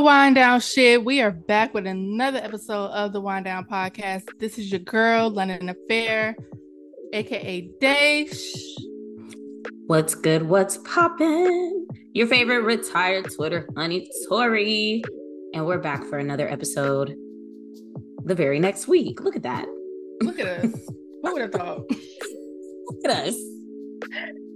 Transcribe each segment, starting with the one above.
Wine down shit. We are back with another episode of the Wine Down Podcast. This is your girl, London Affair, aka Dash. What's good? What's poppin'? Your favorite retired Twitter honey Tori. And we're back for another episode the very next week. Look at that. Look at us. Who would have thought? Look at us.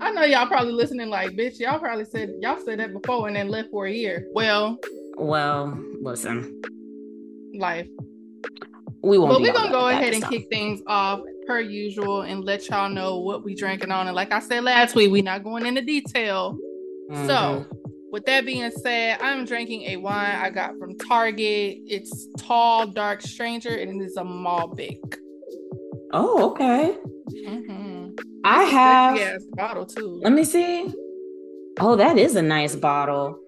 I know y'all probably listening like, bitch, y'all probably said y'all said that before and then left for a year. Well, Well, listen, life. we won't. But we're gonna go ahead and time. kick things off per usual and let y'all know what we drinking on. And like I said last week, we not going into detail. Mhm. So, with that being said, I'm drinking a wine I got from Target. It's tall, dark stranger, and it is a Malbec. oh, okay. Mm-hmm. I have. yes bottle too. Let me see. Oh, that is a nice bottle.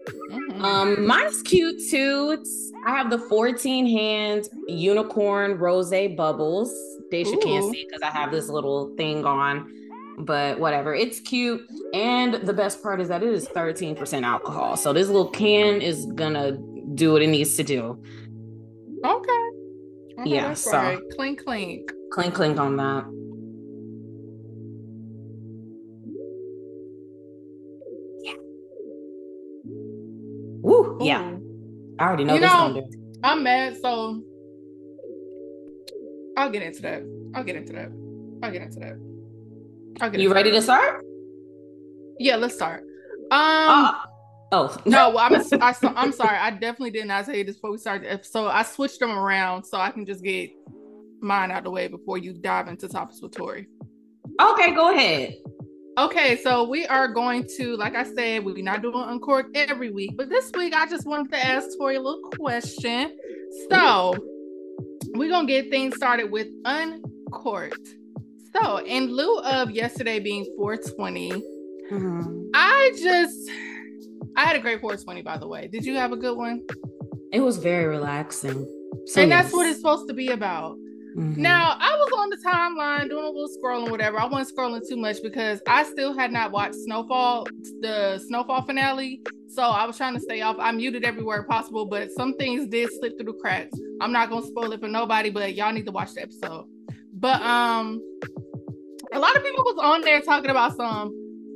Um, mine's cute too. It's I have the 14 hand unicorn rose bubbles. Daisha can't see because I have this little thing on, but whatever. It's cute. And the best part is that it is 13% alcohol. So this little can is gonna do what it needs to do. okay. Okay, Yeah, so- right. Clink, clink. Clink clink on that. Woo, yeah. Ooh. I already know You this know, gonna. I'm mad, so I'll get into that. I'll get into that. I'll get into that. I'll get You into ready that. to start? Yeah, let's start. Um, Uh, oh no, well, I'm I, so- I'm sorry. I definitely did not say this before we started the episode. I switched them around so I can just get mine out of the way before you dive into topics with Tori. Okay, go ahead. Okay, so we are going to, like I said, we're not doing Uncork every week, but this week I just wanted to ask Tori a little question. So we're gonna get things started with Uncorked. So, in lieu of yesterday being 420, mm-hmm. I just I had a great 420 by the way. Did you have a good one? It was very relaxing. So and that's what it's supposed to be about. Mhm. Now, I was on the timeline doing a little scrolling, whatever. I wasn't scrolling too much because I still had not watched Snowfall, the Snowfall finale. So I was trying to stay off. I muted everywhere possible, but some things did slip through the cracks. I'm not gonna spoil it for nobody, but y'all need to watch the episode. But um, a lot of people was on there talking about some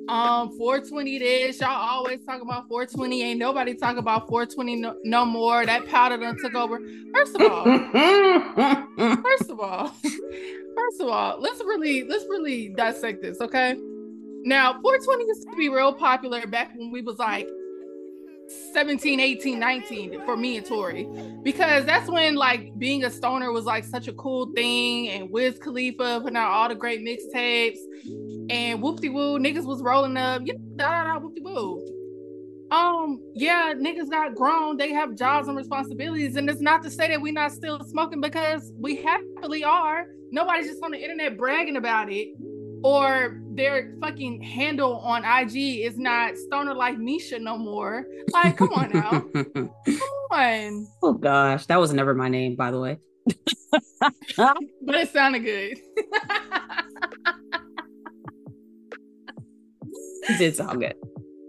um 420 this. Y'all always talk about 420. Ain't nobody talk about 420 no, no more. That powder done took over. First of all. First of all, first of all, let's really let's really dissect this, okay? Now, 420 used to be real popular back when we was like 17, 18, 19 for me and Tori. Because that's when like being a stoner was like such a cool thing and Wiz Khalifa putting out all the great mixtapes and whoopty woo niggas was rolling up, know, da da da whoopty woo. Um, yeah, niggas got grown, they have jobs and responsibilities, and it's not to say that we're not still smoking because we happily are. Nobody's just on the internet bragging about it, or their fucking handle on IG is not stoner like Misha no more. Like, come on now, come on. oh gosh, that was never my name, by the way. But it sounded good. It did sound good.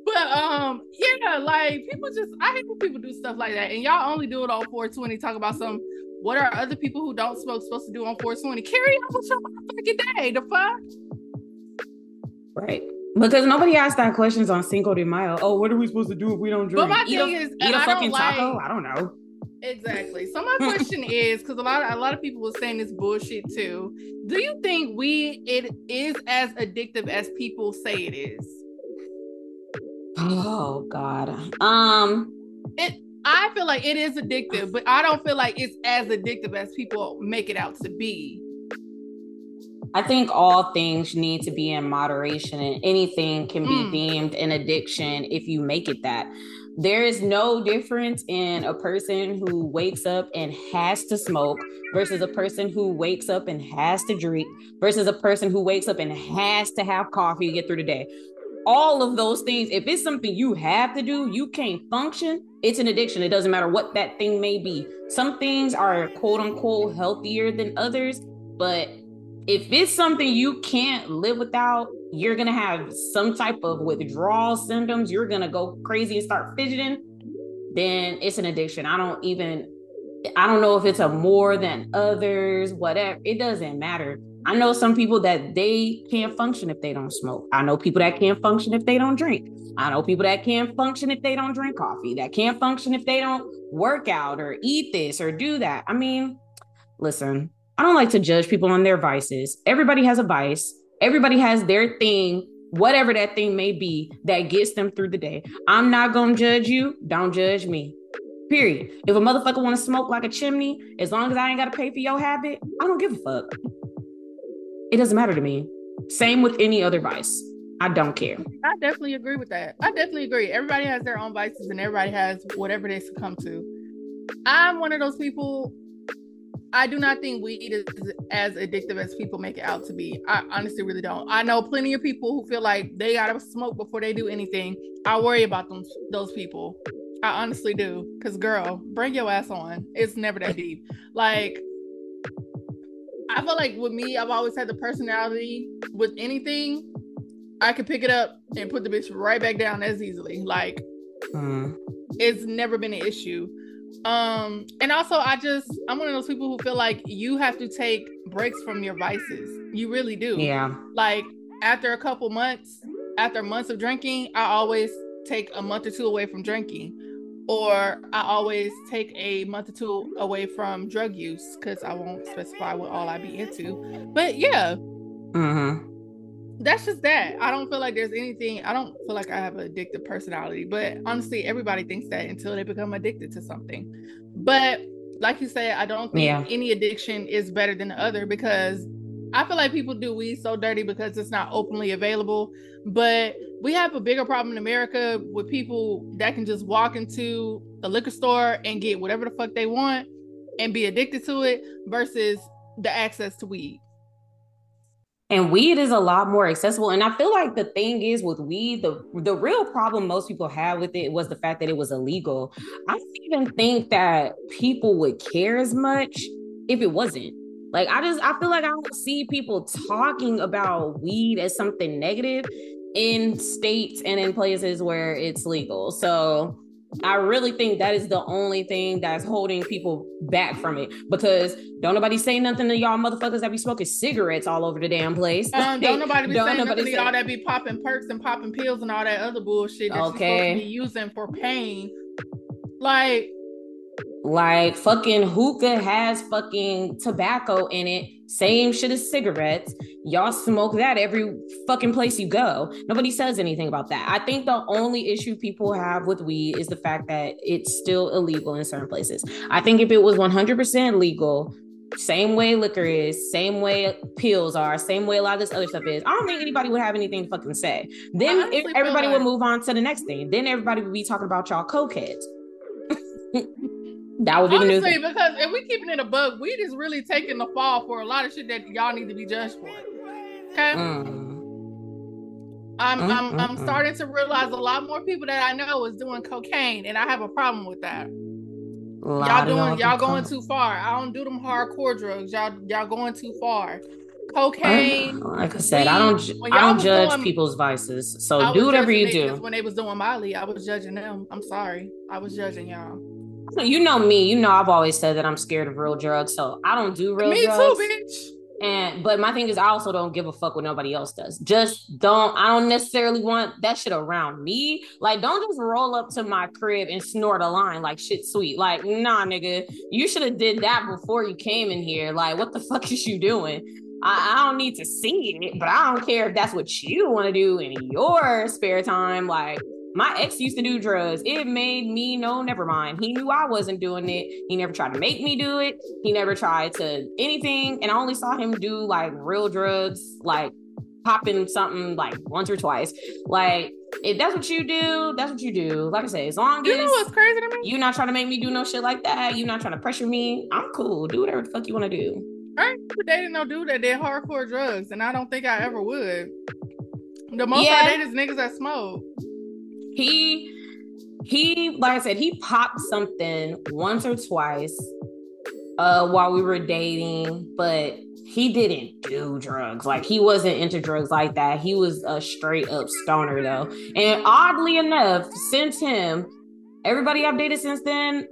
But um, yeah, like people just I hate when people do stuff like that, and y'all only do it on 420. Talk about some. What are other people who don't smoke supposed to do on 420? Carry on with your motherfucking day. The fuck. Right. Because nobody asked that questions on Cinco de Mayo. Oh, what are we supposed to do if we don't drink? But my eat thing a, is, eat a I fucking don't taco? like- I don't know. Exactly. So my question is, because a lot of a lot of people were saying this bullshit too. Do you think we it is as addictive as people say it is? Oh God. Um. It I feel like it is addictive, but I don't feel like it's as addictive as people make it out to be. I think all things need to be in moderation, and anything can be Mm. deemed an addiction if you make it that. There is no difference in a person who wakes up and has to smoke versus a person who wakes up and has to drink versus a person who wakes up and has to have coffee to get through the day. All of those things, if it's something you have to do, you can't function, it's an addiction. It doesn't matter what that thing may be. Some things are quote unquote healthier than others, but if it's something you can't live without, you're gonna have some type of withdrawal symptoms. You're gonna go crazy and start fidgeting. then it's an addiction. I don't even I don't know if it's a more than others, whatever. It doesn't matter. I know some people that they can't function if they don't smoke. I know people that can't function if they don't drink. I know people that can't function if they don't drink coffee, that can't function if they don't work out or eat this or do that. I mean, listen, I don't like to judge people on their vices. Everybody has a vice, everybody has their thing, whatever that thing may be that gets them through the day. I'm not going to judge you. Don't judge me. Period. If a motherfucker want to smoke like a chimney, as long as I ain't got to pay for your habit, I don't give a fuck. It doesn't matter to me. Same with any other vice. I don't care. I definitely agree with that. I definitely agree. Everybody has their own vices and everybody has whatever they succumb to. I'm one of those people. I do not think weed is as addictive as people make it out to be. I honestly really don't. I know plenty of people who feel like they gotta smoke before they do anything. I worry about them those people. I honestly do. Cause girl, bring your ass on. It's never that deep. Like I feel like with me, I've always had the personality with anything. I could pick it up and put the bitch right back down as easily. Like mm. it's never been an issue. Um, and also I just I'm one of those people who feel like you have to take breaks from your vices. You really do. Yeah. Like after a couple months, after months of drinking, I always take a month or two away from drinking or I always take a month or two away from drug use because I won't specify what all I be into. But yeah, mm-hmm. That's just that. I don't feel like there's anything. I don't feel like I have an addictive personality, but honestly, everybody thinks that until they become addicted to something. But like you said, I don't think yeah. any addiction is better than the other because I feel like people do weed so dirty because it's not openly available. But we have a bigger problem in America with people that can just walk into a liquor store and get whatever the fuck they want and be addicted to it versus the access to weed. And weed is a lot more accessible. And I feel like the thing is with weed, the the real problem most people have with it was the fact that it was illegal. I don't even think that people would care as much if it wasn't. Like I just I feel like I don't see people talking about weed as something negative in states and in places where it's legal. So I really think that is the only thing that's holding people back from it because don't nobody say nothing to y'all motherfuckers that be smoking cigarettes all over the damn place. Um, don't nobody be don't saying nobody nothing to y'all that be popping perks and popping pills and all that other bullshit that okay. you're supposed to be using for pain. Like like fucking hookah has fucking tobacco in it. Same shit as cigarettes. Y'all smoke that every fucking place you go. Nobody says anything about that. I think the only issue people have with weed is the fact that it's still illegal in certain places. I think if it was 100% legal, same way liquor is, same way pills are, same way a lot of this other stuff is. I don't think anybody would have anything to fucking say. Then everybody would move on to the next thing. Then everybody would be talking about y'all cokeheads. That would be Honestly, because if we keeping it a bug, weed is really taking the fall for a lot of shit that y'all need to be judged for. Okay. Mm. I'm mm, I'm mm, I'm mm. starting to realize a lot more people that I know is doing cocaine, and I have a problem with that. Y'all doing y'all going too far. I don't do them hardcore drugs. Y'all y'all going too far. Cocaine. like I said, weed. I don't I don't judge doing, people's vices. So do whatever you do. When they was doing Molly, I was judging them. I'm sorry. I was judging y'all you know me. You know I've always said that I'm scared of real drugs, so I don't do real me drugs. Me too, bitch. And but my thing is, I also don't give a fuck what nobody else does. Just don't. I don't necessarily want that shit around me. Like, don't just roll up to my crib and snort a line like shit sweet. Like, nah, nigga, you should have did that before you came in here. Like, what the fuck is you doing? I, I don't need to see it, but I don't care if that's what you want to do in your spare time. Like, my ex used to do drugs. It made me know, never mind. He knew I wasn't doing it. He never tried to make me do it. He never tried to anything. And I only saw him do like real drugs, like popping something like once or twice. Like, if that's what you do, that's what you do. Like I say, as long you as you know what's crazy to me, you're not trying to make me do no shit like that. You're not trying to pressure me. I'm cool. Do whatever the fuck you want to do. I ain't dating no dude that did hardcore drugs, and I don't think I ever would. The most yeah. I date is niggas that smoke he he like I said, he popped something once or twice uh while we were dating, but he didn't do drugs. Like he wasn't into drugs like that. He was a straight up stoner though. And oddly enough, since him, Everybody I've dated since then,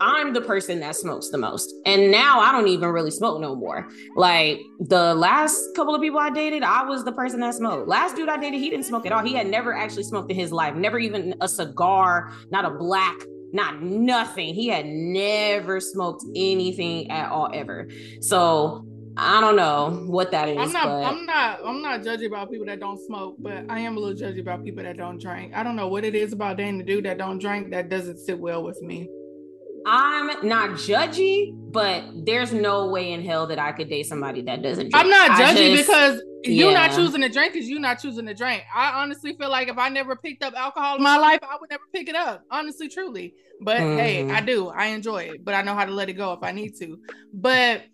I'm the person that smokes the most. And now I don't even really smoke no more. Like the last couple of people I dated, I was the person that smoked. Last dude I dated, he didn't smoke at all. He had never actually smoked in his life, never even a cigar, not a black, not nothing. He had never smoked anything at all ever. So I don't know what that is. I'm not. But... I'm not. I'm not judging about people that don't smoke, but I am a little judgy about people that don't drink. I don't know what it is about dating the dude that don't drink that doesn't sit well with me. I'm not judgy, but there's no way in hell that I could date somebody that doesn't drink. I'm not judgy just, because you're not choosing to drink because you're not choosing to drink. I honestly feel like if I never picked up alcohol in my life, I would never pick it up. Honestly, truly. But mm-hmm. hey, I do. I enjoy it, but I know how to let it go if I need to. But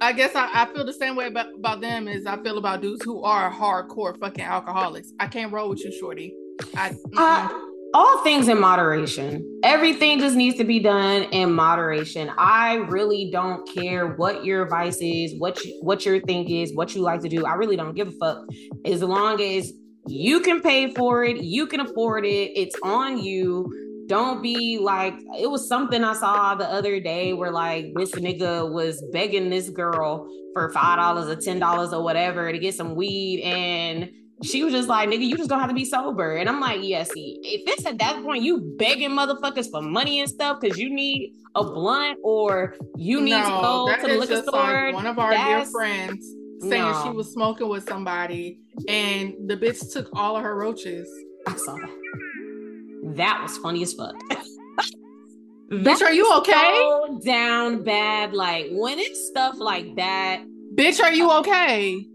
I guess I, I feel the same way about, about them as I feel about dudes who are hardcore fucking alcoholics. I can't roll with you, Shorty. I, uh, all things in moderation. Everything just needs to be done in moderation. I really don't care what your vice is, what you, what your thing is, what you like to do. I really don't give a fuck. As long as you can pay for it, you can afford it. It's on you. Don't be like it was something I saw the other day where like this nigga was begging this girl for five dollars or ten dollars or whatever to get some weed and she was just like, nigga, you just gonna have to be sober. And I'm like, yeah, see, if it's at that point, you begging motherfuckers for money and stuff because you need a blunt or you need no, to go to the liquor store. Like one of our dear friends saying no. she was smoking with somebody and the bitch took all of her roaches. I saw that. That was funny as fuck. bitch, are you okay? So down bad. Like when it's stuff like that. Bitch, are you okay?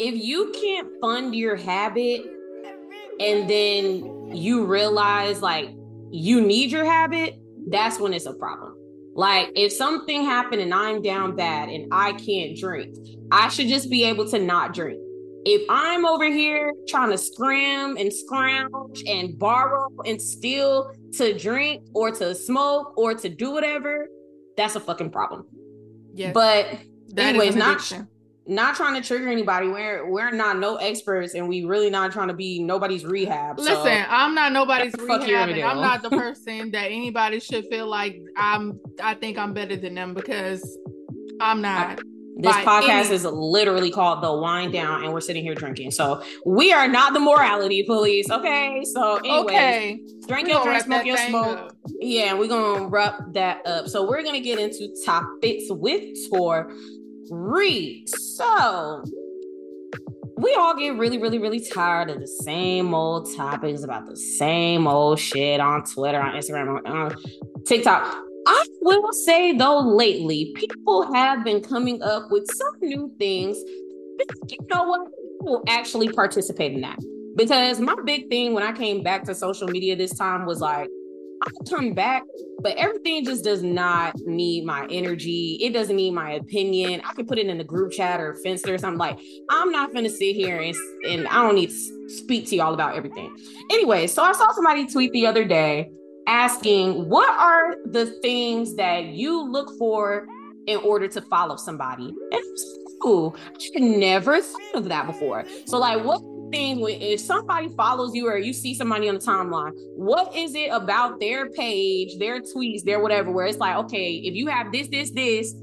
If you can't fund your habit and then you realize like you need your habit, that's when it's a problem. Like if something happened and I'm down bad and I can't drink, I should just be able to not drink. If I'm over here trying to scram and scrounge and borrow and steal to drink or to smoke or to do whatever, that's a fucking problem. Yeah. But that anyways, not not trying to trigger anybody. We're we're not no experts, and we really not trying to be nobody's rehab. Listen, so I'm not nobody's rehab, and I'm not the person that anybody should feel like I'm. I think I'm better than them because I'm not. I, this podcast any- is literally called the wine down, and we're sitting here drinking. So we are not the morality police. Okay. So anyways, okay. drink your drink, smoke your smoke. Up. Yeah, we're gonna wrap that up. So we're gonna get into topics with Tor read. So we all get really, really, really tired of the same old topics about the same old shit on Twitter, on Instagram, on TikTok. I will say though, lately, people have been coming up with some new things. You know what? People actually participate in that. Because my big thing when I came back to social media this time was like, I'll come back, but everything just does not need my energy. It doesn't need my opinion. I can put it in the group chat or Finsta or something like I'm not gonna sit here and, and I don't need to speak to y'all about everything. Anyway, so I saw somebody tweet the other day asking what are the things that you look for in order to follow somebody. And ooh, I never thought of that before. So like what thing when if somebody follows you or you see somebody on the timeline, what is it about their page, their tweets, their whatever, where it's like, okay, if you have this, this, this,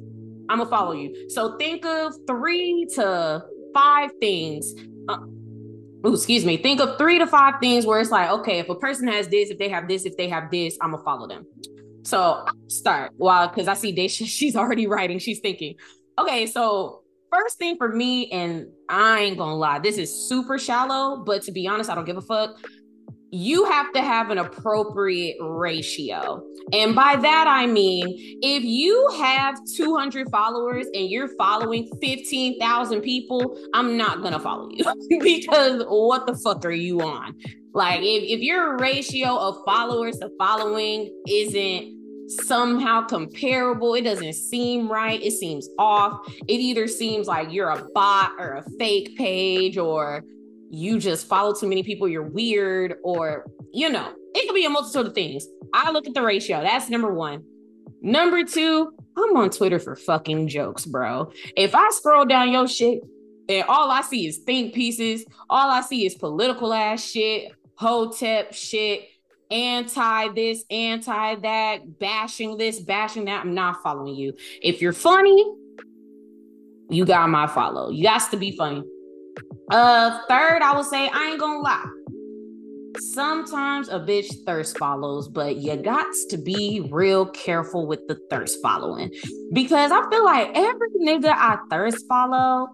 I'm gonna follow you. So think of three to five things. Uh, ooh, excuse me. Think of three to five things where it's like, okay, if a person has this, if they have this, if they have this, I'm gonna follow them. So start. Well, because I see Daisha, she's already writing. She's thinking, okay, so first thing for me, and I ain't gonna lie, this is super shallow, but to be honest, I don't give a fuck. You have to have an appropriate ratio. And by that, I mean, if you have 200 followers and you're following 15,000 people, I'm not gonna follow you because what the fuck are you on? Like, if, if your ratio of followers to following isn't somehow comparable. It doesn't seem right. It seems off. It either seems like you're a bot or a fake page, or you just follow too many people, you're weird, or you know, it could be a multitude of things. I look at the ratio. That's number one. Number two, I'm on Twitter for fucking jokes, bro. If I scroll down your shit and all I see is think pieces, all I see is political ass shit, hotep shit, anti this, anti that, bashing this, bashing that. I'm not following you. If you're funny, you got my follow. You got to be funny. Uh, third, I would say I ain't gonna lie. Sometimes a bitch thirst follows, but you got to be real careful with the thirst following because I feel like every nigga I thirst follow,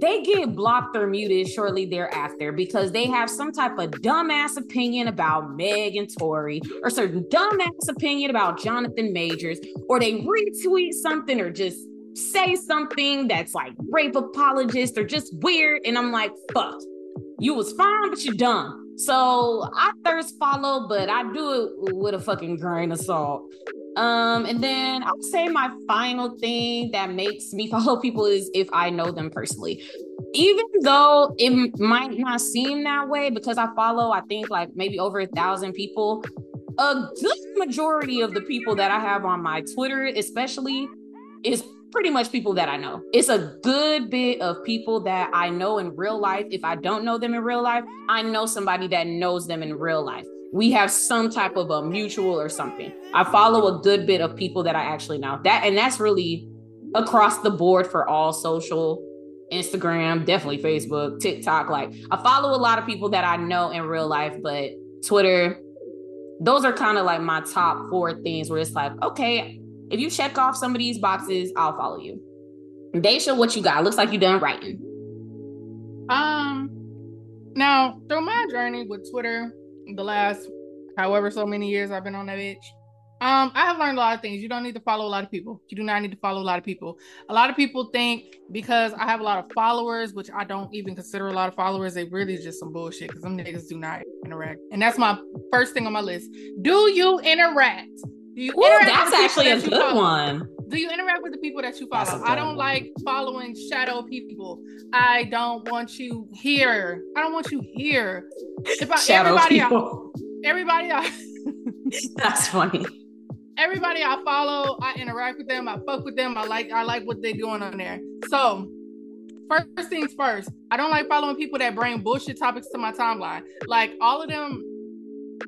they get blocked or muted shortly thereafter because they have some type of dumbass opinion about Meg and Tory or certain dumbass opinion about Jonathan Majors, or they retweet something or just say something that's like rape apologist or just weird. And I'm like, fuck, you was fine, but you're dumb. So I thirst follow, but I do it with a fucking grain of salt. Um, and then I'll say my final thing that makes me follow people is if I know them personally. Even though it might not seem that way because I follow, I think like maybe over a thousand people. A good majority of the people that I have on my Twitter, especially, is pretty much people that I know. It's a good bit of people that I know in real life. If I don't know them in real life, I know somebody that knows them in real life. We have some type of a mutual or something. I follow a good bit of people that I actually know. That and that's really across the board for all social Instagram, definitely Facebook, TikTok. Like I follow a lot of people that I know in real life, but Twitter, those are kind of like my top four things where it's like, okay, if you check off some of these boxes, I'll follow you. Show what you got. Looks like you done writing. Um, now through my journey with Twitter, the last however so many years I've been on that bitch, um, I have learned a lot of things. You don't need to follow a lot of people. You do not need to follow a lot of people. A lot of people think because I have a lot of followers, which I don't even consider a lot of followers, they really just some bullshit because some niggas do not interact. And that's my first thing on my list. Do you interact? Do you Ooh, that's actually a good one. Do you interact with the people that you follow? I don't one. like following shadow people. I don't want you here. I don't want you here. If I, shadow everybody, people. I, everybody, I, that's funny. Everybody I follow, I interact with them. I fuck with them. I like, I like what they're doing on there. So first things first, I don't like following people that bring bullshit topics to my timeline. Like all of them,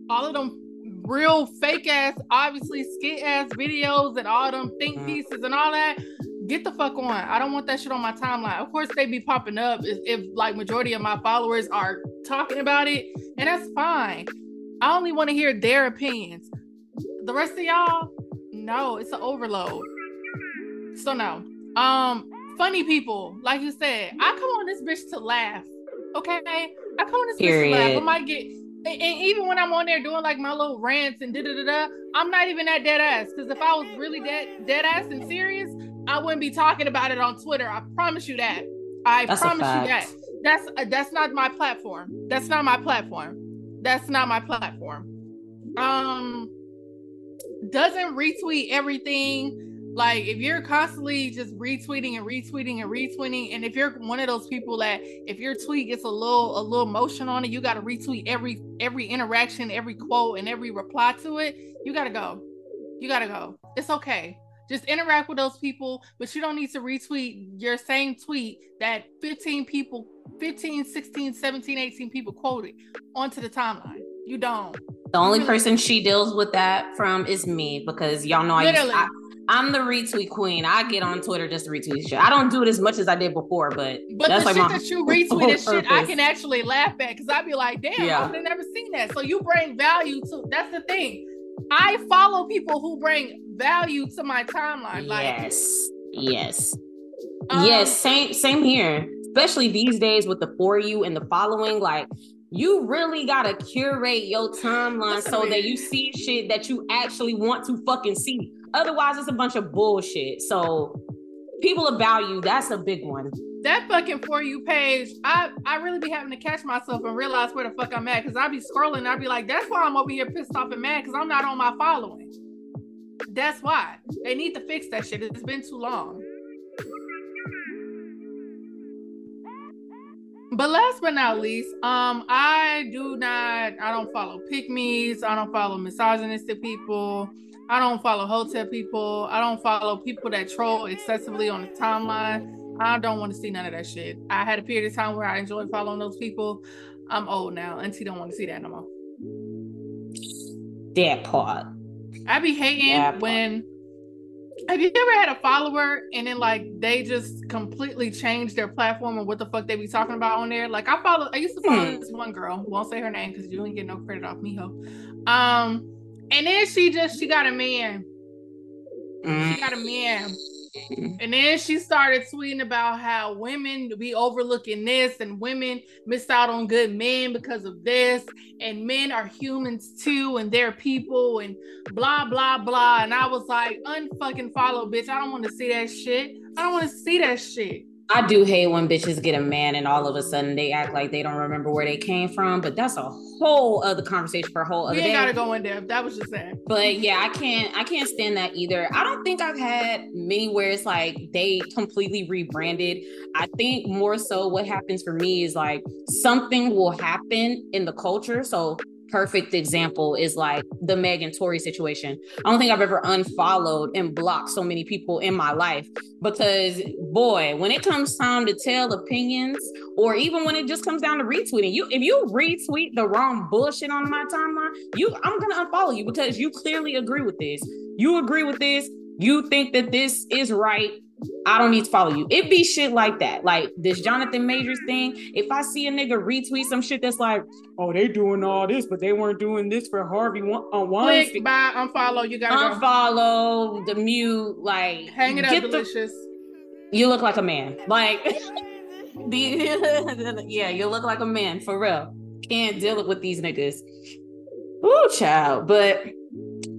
all of them real fake ass, obviously skit ass videos and all them think mm-hmm. pieces and all that. Get the fuck on. I don't want that shit on my timeline. Of course, they be popping up if, if like majority of my followers are talking about it, and that's fine. I only want to hear their opinions. The rest of y'all, no, it's an overload. So no. Um, funny people, like you said, I come on this bitch to laugh. Okay, I come on this Period. bitch to laugh. I might get and, even when I'm on there doing like my little rants and da da da da, I'm not even that dead ass. Because if I was really dead dead ass and serious, I wouldn't be talking about it on Twitter. I promise you that. I that's promise you that. That's uh, that's not my platform. That's not my platform. That's not my platform. Um, doesn't retweet everything like if you're constantly just retweeting and retweeting and retweeting, and if you're one of those people that if your tweet gets a little a little motion on it, you got to retweet every every interaction, every quote, and every reply to it. You got to go. You got to go. It's okay. Just interact with those people, but you don't need to retweet your same tweet that 15 people, 15, 16, 17, 18 people quoted onto the timeline. You don't. The only person she deals with that from is me because y'all know I, used, I I'm the retweet queen. I get on Twitter just to retweet shit. I don't do it as much as I did before, but but that's the like shit that you retweet is shit I can actually laugh at because I'd be like, damn, yeah. I would have never seen that. So you bring value to that's the thing. I follow people who bring value to my timeline. Like yes, yes, um, yes. Same same here. Especially these days with the for you and the following, like you really gotta curate your timeline so that you see shit that you actually want to fucking see. Otherwise, it's a bunch of bullshit. So people about you, that's a big one. That fucking for you page, I I really be having to catch myself and realize where the fuck I'm at because I be scrolling. I be like, that's why I'm over here pissed off and mad because I'm not on my following. That's why they need to fix that shit. It's been too long. But last but not least, um, I do not, I don't follow pick I don't follow misogynistic people. I don't follow hotep people. I don't follow people that troll excessively on the timeline. I don't want to see none of that shit. I had a period of time where I enjoyed following those people. I'm old now. Auntie don't want to see that no more. That part. I be hating when have you ever had a follower and then like they just completely changed their platform and what the fuck they be talking about on there? Like I follow I used to follow hmm. this one girl, won't say her name because you ain't get no credit off me, ho. Um, and then she just she got a man. Mm. She got a man. And then she started tweeting about how women be overlooking this and women miss out on good men because of this. And men are humans too and they're people and blah blah blah. And i was like unfucking follow bitch. I don't want to see that shit. I don't want to see that shit I do hate when bitches get a man and all of a sudden they act like they don't remember where they came from, but that's a whole other conversation for a whole other we ain't day. gotta go in depth. That was just that. But yeah, I can't I can't stand that either. I don't think I've had many where it's like they completely rebranded. I think more so what happens for me is like something will happen in the culture. So perfect example is like the Megan Tory situation. I don't think I've ever unfollowed and blocked so many people in my life because boy, when it comes time to tell opinions, or even when it just comes down to retweeting, you if you retweet the wrong bullshit on my timeline, you I'm gonna unfollow you because you clearly agree with this. You agree with this. You think that this is right I don't need to follow you. It be shit like that. Like this Jonathan Majors thing. If I see a nigga retweet some shit that's like, oh, they doing all this, but they weren't doing this for Harvey on uh, Click, Click, buy, unfollow. You gotta unfollow, go. the mute, like hang it up, delicious. The, you look like a man. Like, the, yeah, you look like a man for real. Can't deal with these niggas. Ooh, child. But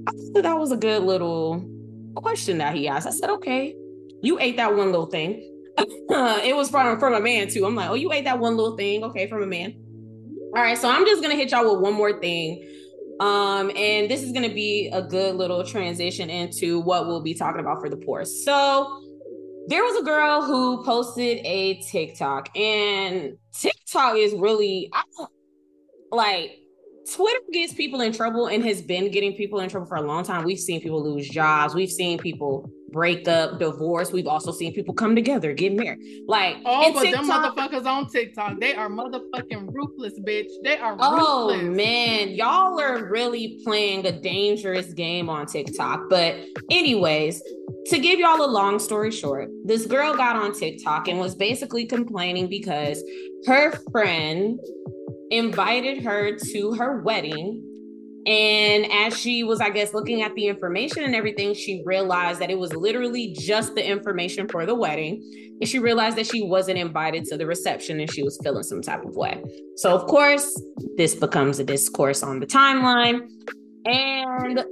I thought that was a good little question that he asked. I said, okay, you ate that one little thing. it was from from a man too. I'm like, oh, you ate that one little thing. Okay, from a man. All right, so I'm just gonna hit y'all with one more thing. Um, and this is gonna be a good little transition into what we'll be talking about for the poor. So there was a girl who posted a TikTok, and TikTok is really like Twitter gets people in trouble and has been getting people in trouble for a long time. We've seen people lose jobs. We've seen people break up, divorce. We've also seen people come together, get married. Like, oh, but TikTok, them motherfuckers on TikTok, they are motherfucking ruthless, bitch. They are oh, ruthless. Oh man, y'all are really playing a dangerous game on TikTok. But anyways, to give y'all a long story short, this girl got on TikTok and was basically complaining because her friend invited her to her wedding. And as she was, I guess, looking at the information and everything, she realized that it was literally just the information for the wedding. And she realized that she wasn't invited to the reception and she was feeling some type of way. So, of course, this becomes a discourse on the timeline. And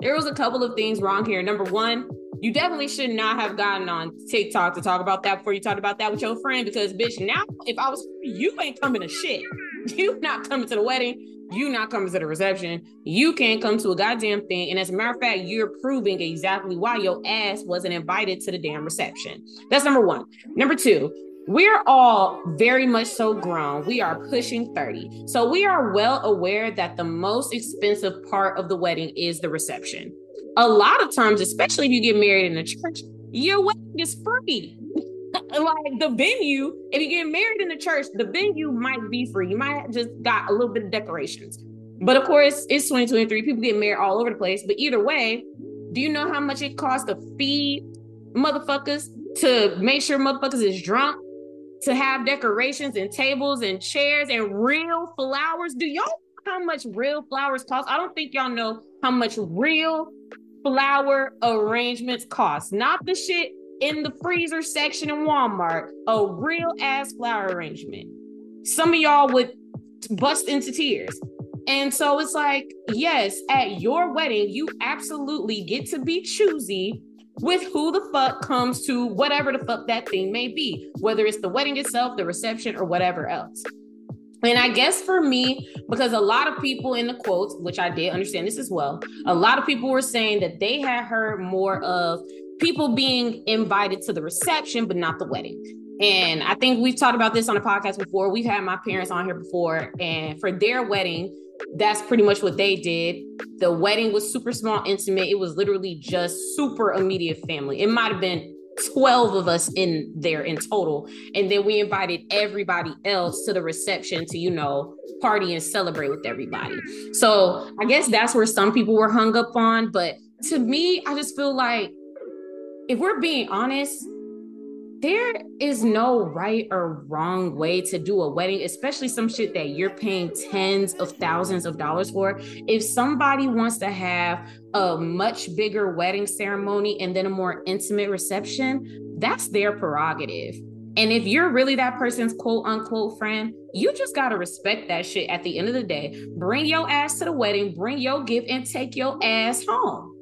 there was a couple of things wrong here. Number one, you definitely should not have gotten on TikTok to talk about that before you talked about that with your friend because bitch, now if I was you ain't coming to shit. You not coming to the wedding. You not coming to the reception. You can't come to a goddamn thing. And as a matter of fact, you're proving exactly why your ass wasn't invited to the damn reception. That's number one. Number two, we're all very much so grown. We are pushing 30. So we are well aware that the most expensive part of the wedding is the reception. A lot of times, especially if you get married in a church, your wedding is free. Like the venue, if you get married in the church, the venue might be free. You might just got a little bit of decorations. But of course, it's 2023. People get married all over the place. But either way, do you know how much it costs to feed motherfuckers, to make sure motherfuckers is drunk, to have decorations and tables and chairs and real flowers? Do y'all know how much real flowers cost? I don't think y'all know how much real flower arrangements cost. Not the shit in the freezer section in Walmart a real ass flower arrangement. Some of y'all would bust into tears. And so it's like, yes, at your wedding, you absolutely get to be choosy with who the fuck comes to whatever the fuck that thing may be, whether it's the wedding itself, the reception, or whatever else. And I guess for me, because a lot of people in the quotes, which I did understand this as well, a lot of people were saying that they had heard more of people being invited to the reception, but not the wedding. And I think we've talked about this on the podcast before. We've had my parents on here before, and for their wedding, that's pretty much what they did. The wedding was super small, intimate. It was literally just super immediate family. It might have been 12 of us in there in total. And then we invited everybody else to the reception to, you know, party and celebrate with everybody. So I guess that's where some people were hung up on. But to me, I just feel like if we're being honest, there is no right or wrong way to do a wedding, especially some shit that you're paying tens of thousands of dollars for. If somebody wants to have a much bigger wedding ceremony and then a more intimate reception, that's their prerogative. And if you're really that person's quote unquote friend, you just got to respect that shit at the end of the day. Bring your ass to the wedding, bring your gift, and take your ass home.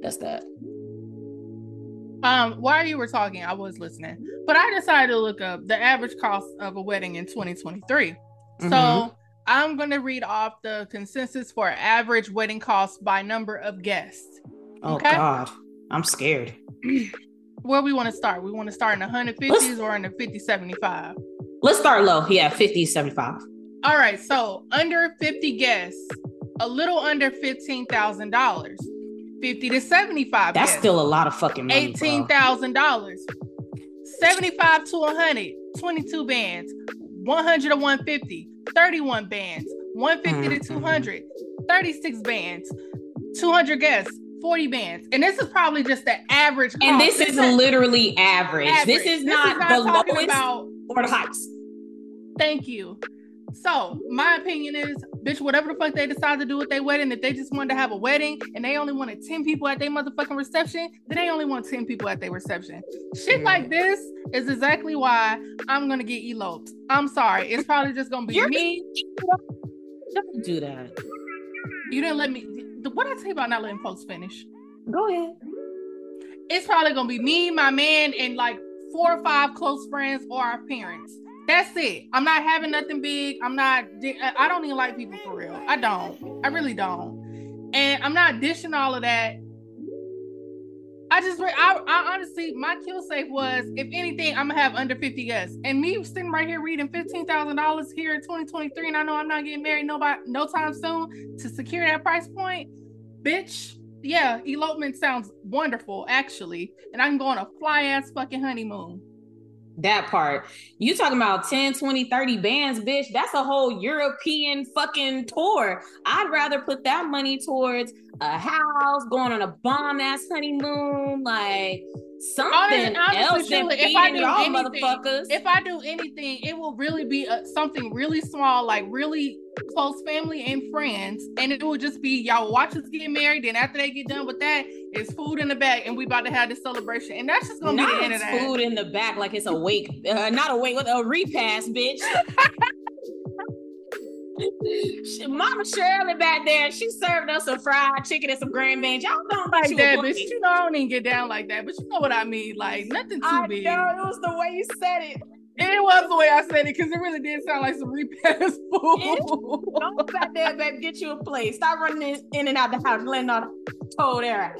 That's that. Um, while you were talking, I was listening, but I decided to look up the average cost of a wedding in 2023. Mm-hmm. So I'm going to read off the consensus for average wedding costs by number of guests. Oh okay? God, I'm scared. Where we want to start? We want to start in the 150s let's, or in the 50, 75? Let's start low. Yeah, 50, 75. All right. So under 50 guests, a little under $15,000. 50 to 75. That's still a lot of fucking money. $18,000. 75 to 100, 22 bands. 100 to 150, 31 bands. 150 mm-hmm. to 200, 36 bands. 200 guests, 40 bands. And this is probably just the average. Cost. And this, this is, literally average. average. This is not, this is not the lowest about, or the highest. Thank you. So my opinion is, bitch, whatever the fuck they decide to do with their wedding, if they just wanted to have a wedding and they only wanted 10 people at their motherfucking reception, then they only want 10 people at their reception. Shit like this is exactly why I'm gonna get eloped. I'm sorry. It's probably just gonna be You're me. Don't do that. You didn't let me what I say about not letting folks finish? Go ahead. It's probably gonna be me, my man, and like four or five close friends or our parents. That's it. I'm not having nothing big. I'm not. I don't even like people for real. I don't. I really don't. And I'm not dishing all of that. I just, I, I honestly, my kill safe was, if anything, I'm gonna have under 50 guests. And me sitting right here reading fifteen thousand dollars here in 2023, and I know I'm not getting married nobody no time soon to secure that price point, bitch. Yeah, elopement sounds wonderful, actually, and I can go on a fly ass fucking honeymoon that part. You talking about 10, 20, 30 bands, bitch. That's a whole European fucking tour. I'd rather put that money towards a house, going on a bomb ass honeymoon, like something honestly, else than if I do anything, motherfuckers. If I do anything, it will really be a, something really small, like really close family and friends, and it will just be y'all watch us get married. Then after they get done with that, it's food in the back, and we about to have this celebration, and that's just gonna not be the end of that. Food in the back, like it's a wake, uh, not a wake with a repast, bitch. Mama Shirley back there, she served us some fried chicken and some grand beans. Y'all don't like that, bitch. You know I don't even get down like that, but you know what I mean. Like nothing too I big. know it was the way you said it. It was the way I said it because it really did sound like some repast food. Don't back there, baby. Get you a plate. Stop running in and out the house, letting all the cold air out.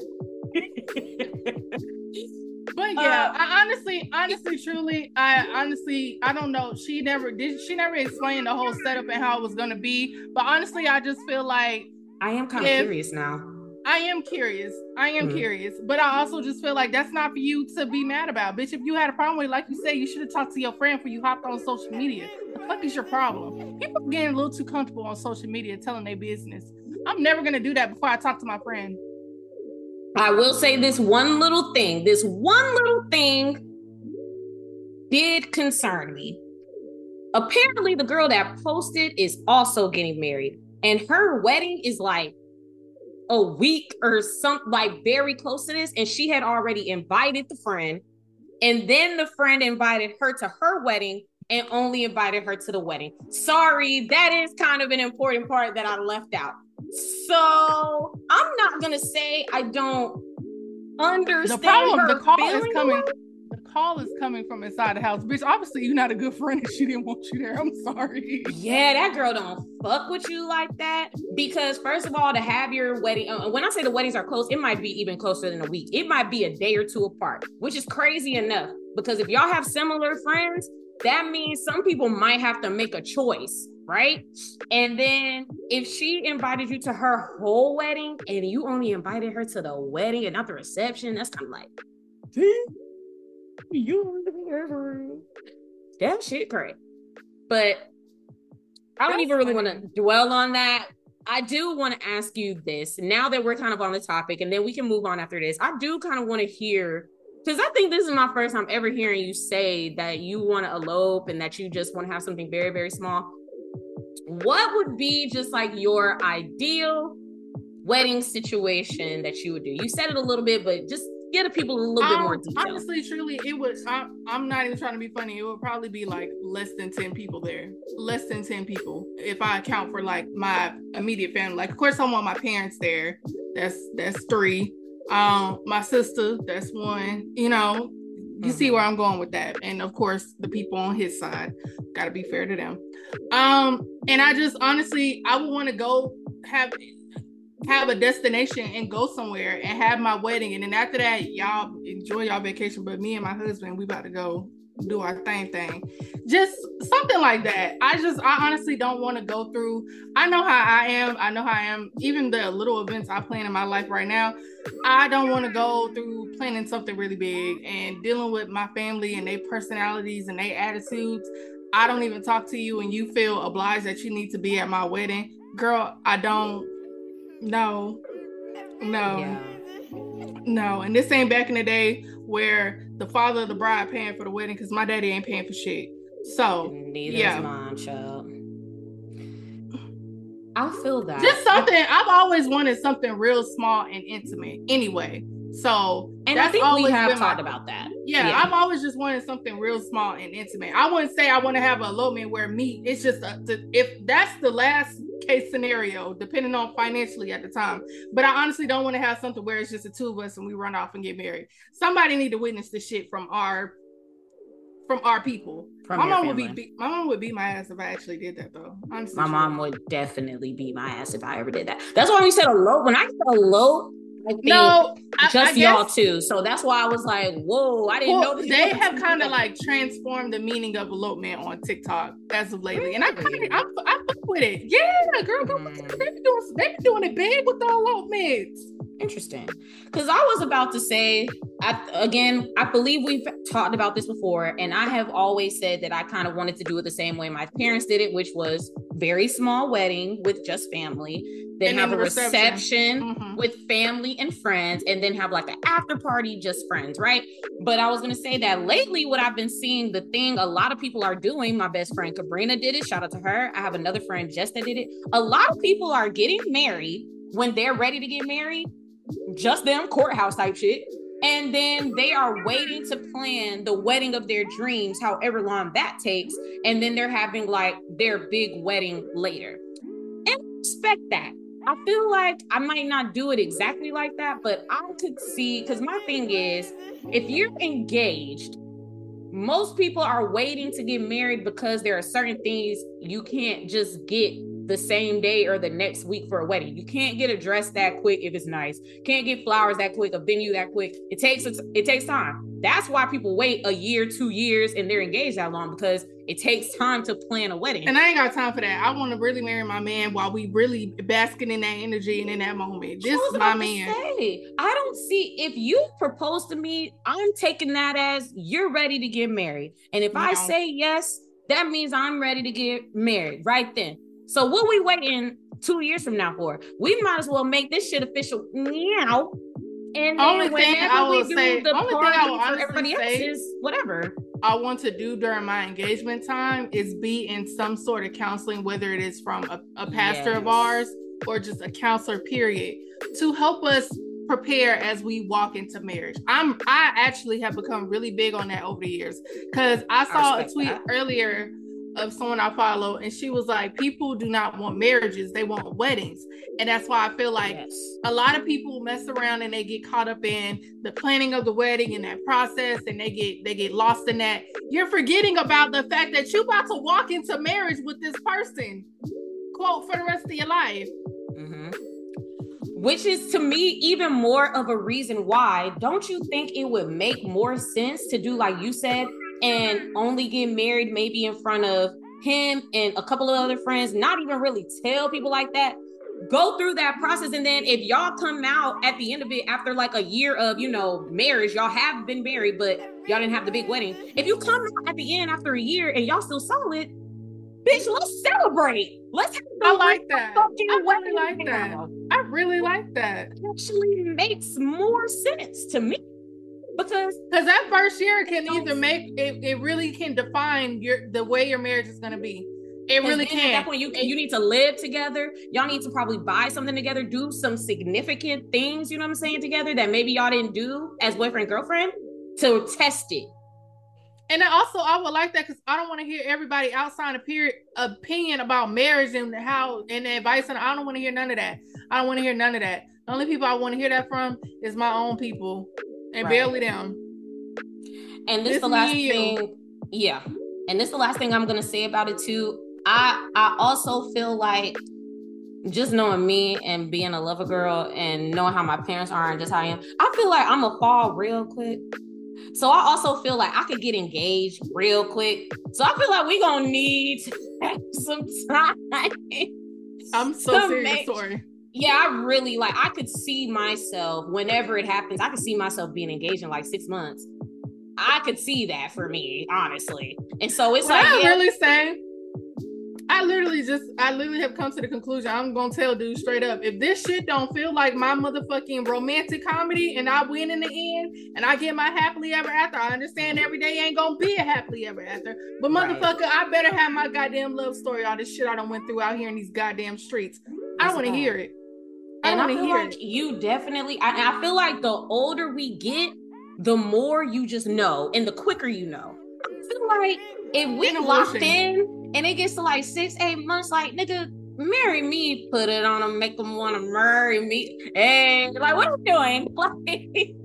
But yeah, uh, I honestly, honestly, truly, I honestly, I don't know. She never did. She never explained the whole setup and how it was gonna be. But honestly, I just feel like I am kind of curious now. I am curious. I am mm-hmm. curious, but I also just feel like that's not for you to be mad about, bitch. If you had a problem with it, like you say, you should have talked to your friend before you hopped on social media. The fuck is your problem? People getting a little too comfortable on social media telling their business. I'm never gonna do that before I talk to my friend. I will say this one little thing. This one little thing did concern me. Apparently, the girl that posted is also getting married, and her wedding is like a week or something, like very close to this. And she had already invited the friend, and then the friend invited her to her wedding and only invited her to the wedding. Sorry, that is kind of an important part that I left out. So I'm not gonna say I don't understand. The problem, the call is coming. The call is coming from inside the house, bitch. Obviously, you're not a good friend, and she didn't want you there. I'm sorry. Yeah, that girl don't fuck with you like that. Because first of all, to have your wedding, uh, when I say the weddings are close, it might be even closer than a week. It might be a day or two apart, which is crazy enough. Because if y'all have similar friends, that means some people might have to make a choice right? And then if she invited you to her whole wedding and you only invited her to the wedding and not the reception, that's kind of like, You that shit great. But I don't That's even really want to dwell on that. I do want to ask you this now that we're kind of on the topic, and then we can move on after this. I do kind of want to hear because I think this is my first time ever hearing you say that you want to elope and that you just want to have something very, very small. What would be just like your ideal wedding situation that you would do? You said it a little bit, but just give the people a little um, bit more um, detail. Honestly, truly, it would. I, I'm not even trying to be funny. It would probably be like less than ten people there. Less than ten people, if I account for like my immediate family. Like, of course, I want my parents there. That's that's three. Um, my sister, that's one. You know, you mm-hmm. see where I'm going with that. And of course, the people on his side. Got to be fair to them. Um, and I just honestly, I would want to go have have a destination and go somewhere and have my wedding. And then after that, y'all enjoy y'all vacation. But me and my husband, we about to go do our thing thing. Just something like that. I just I honestly don't want to go through. I know how I am. I know how I am. Even the little events I plan in my life right now, I don't want to go through planning something really big and dealing with my family and their personalities and their attitudes. I don't even talk to you and you feel obliged that you need to be at my wedding. Girl, I don't no. No. Yeah. No. And this ain't back in the day where the father of the bride paying for the wedding because my daddy ain't paying for shit. So neither yeah. is mine, child. I feel that. Just something I, have always wanted something real small and intimate anyway. So and I think we have talked my, about that. Yeah, yeah, I've always just wanted something real small and intimate. I wouldn't say I want to have a elopement where me. It's just a, to, if that's the last case scenario, depending on financially at the time. But I honestly don't want to have something where it's just the two of us and we run off and get married. Somebody need to witness this shit from our from our people. From my mom family. would be my mom would beat my ass if I actually did that though. Honestly, my mom would definitely beat my ass if I ever did that. That's why we said a low. When I said a low, I think no, just I, I y'all guess, too. So that's why I was like, whoa, I didn't well, know. They have kind of like transformed the meaning of elopement on TikTok as of lately, and I kind of I, I fuck with it. Yeah, girl, mm. they be doing they be doing it big with the elopements. Interesting, because I was about to say, I again, I believe we've talked about this before, and I have always said that I kind of wanted to do it the same way my parents did it, which was very small wedding with just family then have a reception, reception mm-hmm. with family and friends, and then have like an after party, just friends, right? But I was gonna say that lately, what I've been seeing, the thing a lot of people are doing, my best friend Cabrina did it. Shout out to her. I have another friend, Jess, that did it. A lot of people are getting married when they're ready to get married, just them courthouse type shit. And then they are waiting to plan the wedding of their dreams, however long that takes. And then they're having like their big wedding later. And expect that I feel like I might not do it exactly like that, but I could see because my thing is if you're engaged, most people are waiting to get married because there are certain things you can't just get the same day or the next week for a wedding. You can't get a dress that quick if it's nice. Can't get flowers that quick, a venue that quick. It takes it takes time. That's why people wait a year, two years, and they're engaged that long because it takes time to plan a wedding. And I ain't got time for that. I want to really marry my man while we really basking in that energy and in that moment. This is my man. Say, I don't see if you propose to me, I'm taking that as you're ready to get married. And if no. I say yes, that means I'm ready to get married right then. So what we waiting two years from now for? We might as well make this shit official now. And only thing I will say, the only thing I will honestly say is whatever. I want to do during my engagement time is be in some sort of counseling, whether it is from a, a pastor yes. of ours or just a counselor, period, to help us prepare as we walk into marriage. I'm I actually have become really big on that over the years because I saw I a tweet that. earlier of someone I follow, and she was like, People do not want marriages, they want weddings. And that's why I feel like yes. a lot of people mess around and they get caught up in the planning of the wedding and that process, and they get they get lost in that. You're forgetting about the fact that you're about to walk into marriage with this person, quote, for the rest of your life. Mm-hmm. Which is to me even more of a reason why. Don't you think it would make more sense to do like you said? And mm-hmm. only get married maybe in front of him and a couple of other friends, not even really tell people like that. go through that process. And then if y'all come out at the end of it after like a year of, you know, marriage, y'all have been married, but y'all didn't have the big wedding. If you come out at the end after a year and y'all still solid, bitch, let's celebrate. Let's have I like that. I really like that. I really like that. It actually makes more sense to me because because that first year can either make it, it really can define your the way your marriage is going to be it really can. At that point, you you need to live together. Y'all need to probably buy something together, do some significant things. You know what I'm saying? Together that maybe y'all didn't do as boyfriend girlfriend to test it. And also, I would like that because I don't want to hear everybody outside of period opinion about marriage and how and the advice. And I don't want to hear none of that. I don't want to hear none of that. The only people I want to hear that from is my own people, and right. barely down. And this, is the last thing, yeah. And this is the last thing I'm gonna say about it too. I I also feel like just knowing me and being a lover girl and knowing how my parents are and just how I am, I feel like I'm a fall real quick. So I also feel like I could get engaged real quick. So I feel like we gonna need some time. I'm so serious. Make, sorry. Yeah, I really like. I could see myself whenever it happens. I could see myself being engaged in like six months. I could see that for me, honestly. And so it's what like I'm yeah, really saying I literally just, I literally have come to the conclusion. I'm gonna tell dude straight up, if this shit don't feel like my motherfucking romantic comedy, and I win in the end, and I get my happily ever after, I understand every day ain't gonna be a happily ever after. But motherfucker, right. I better have my goddamn love story. All this shit I don't went through out here in these goddamn streets. I don't want to hear it. I and I feel like it. you definitely. I, I feel like the older we get, the more you just know, and the quicker you know. I feel like if we locked in and it gets to like six, eight months, like nigga, marry me, put it on them, make them want to marry me. And like, what are we doing? Like,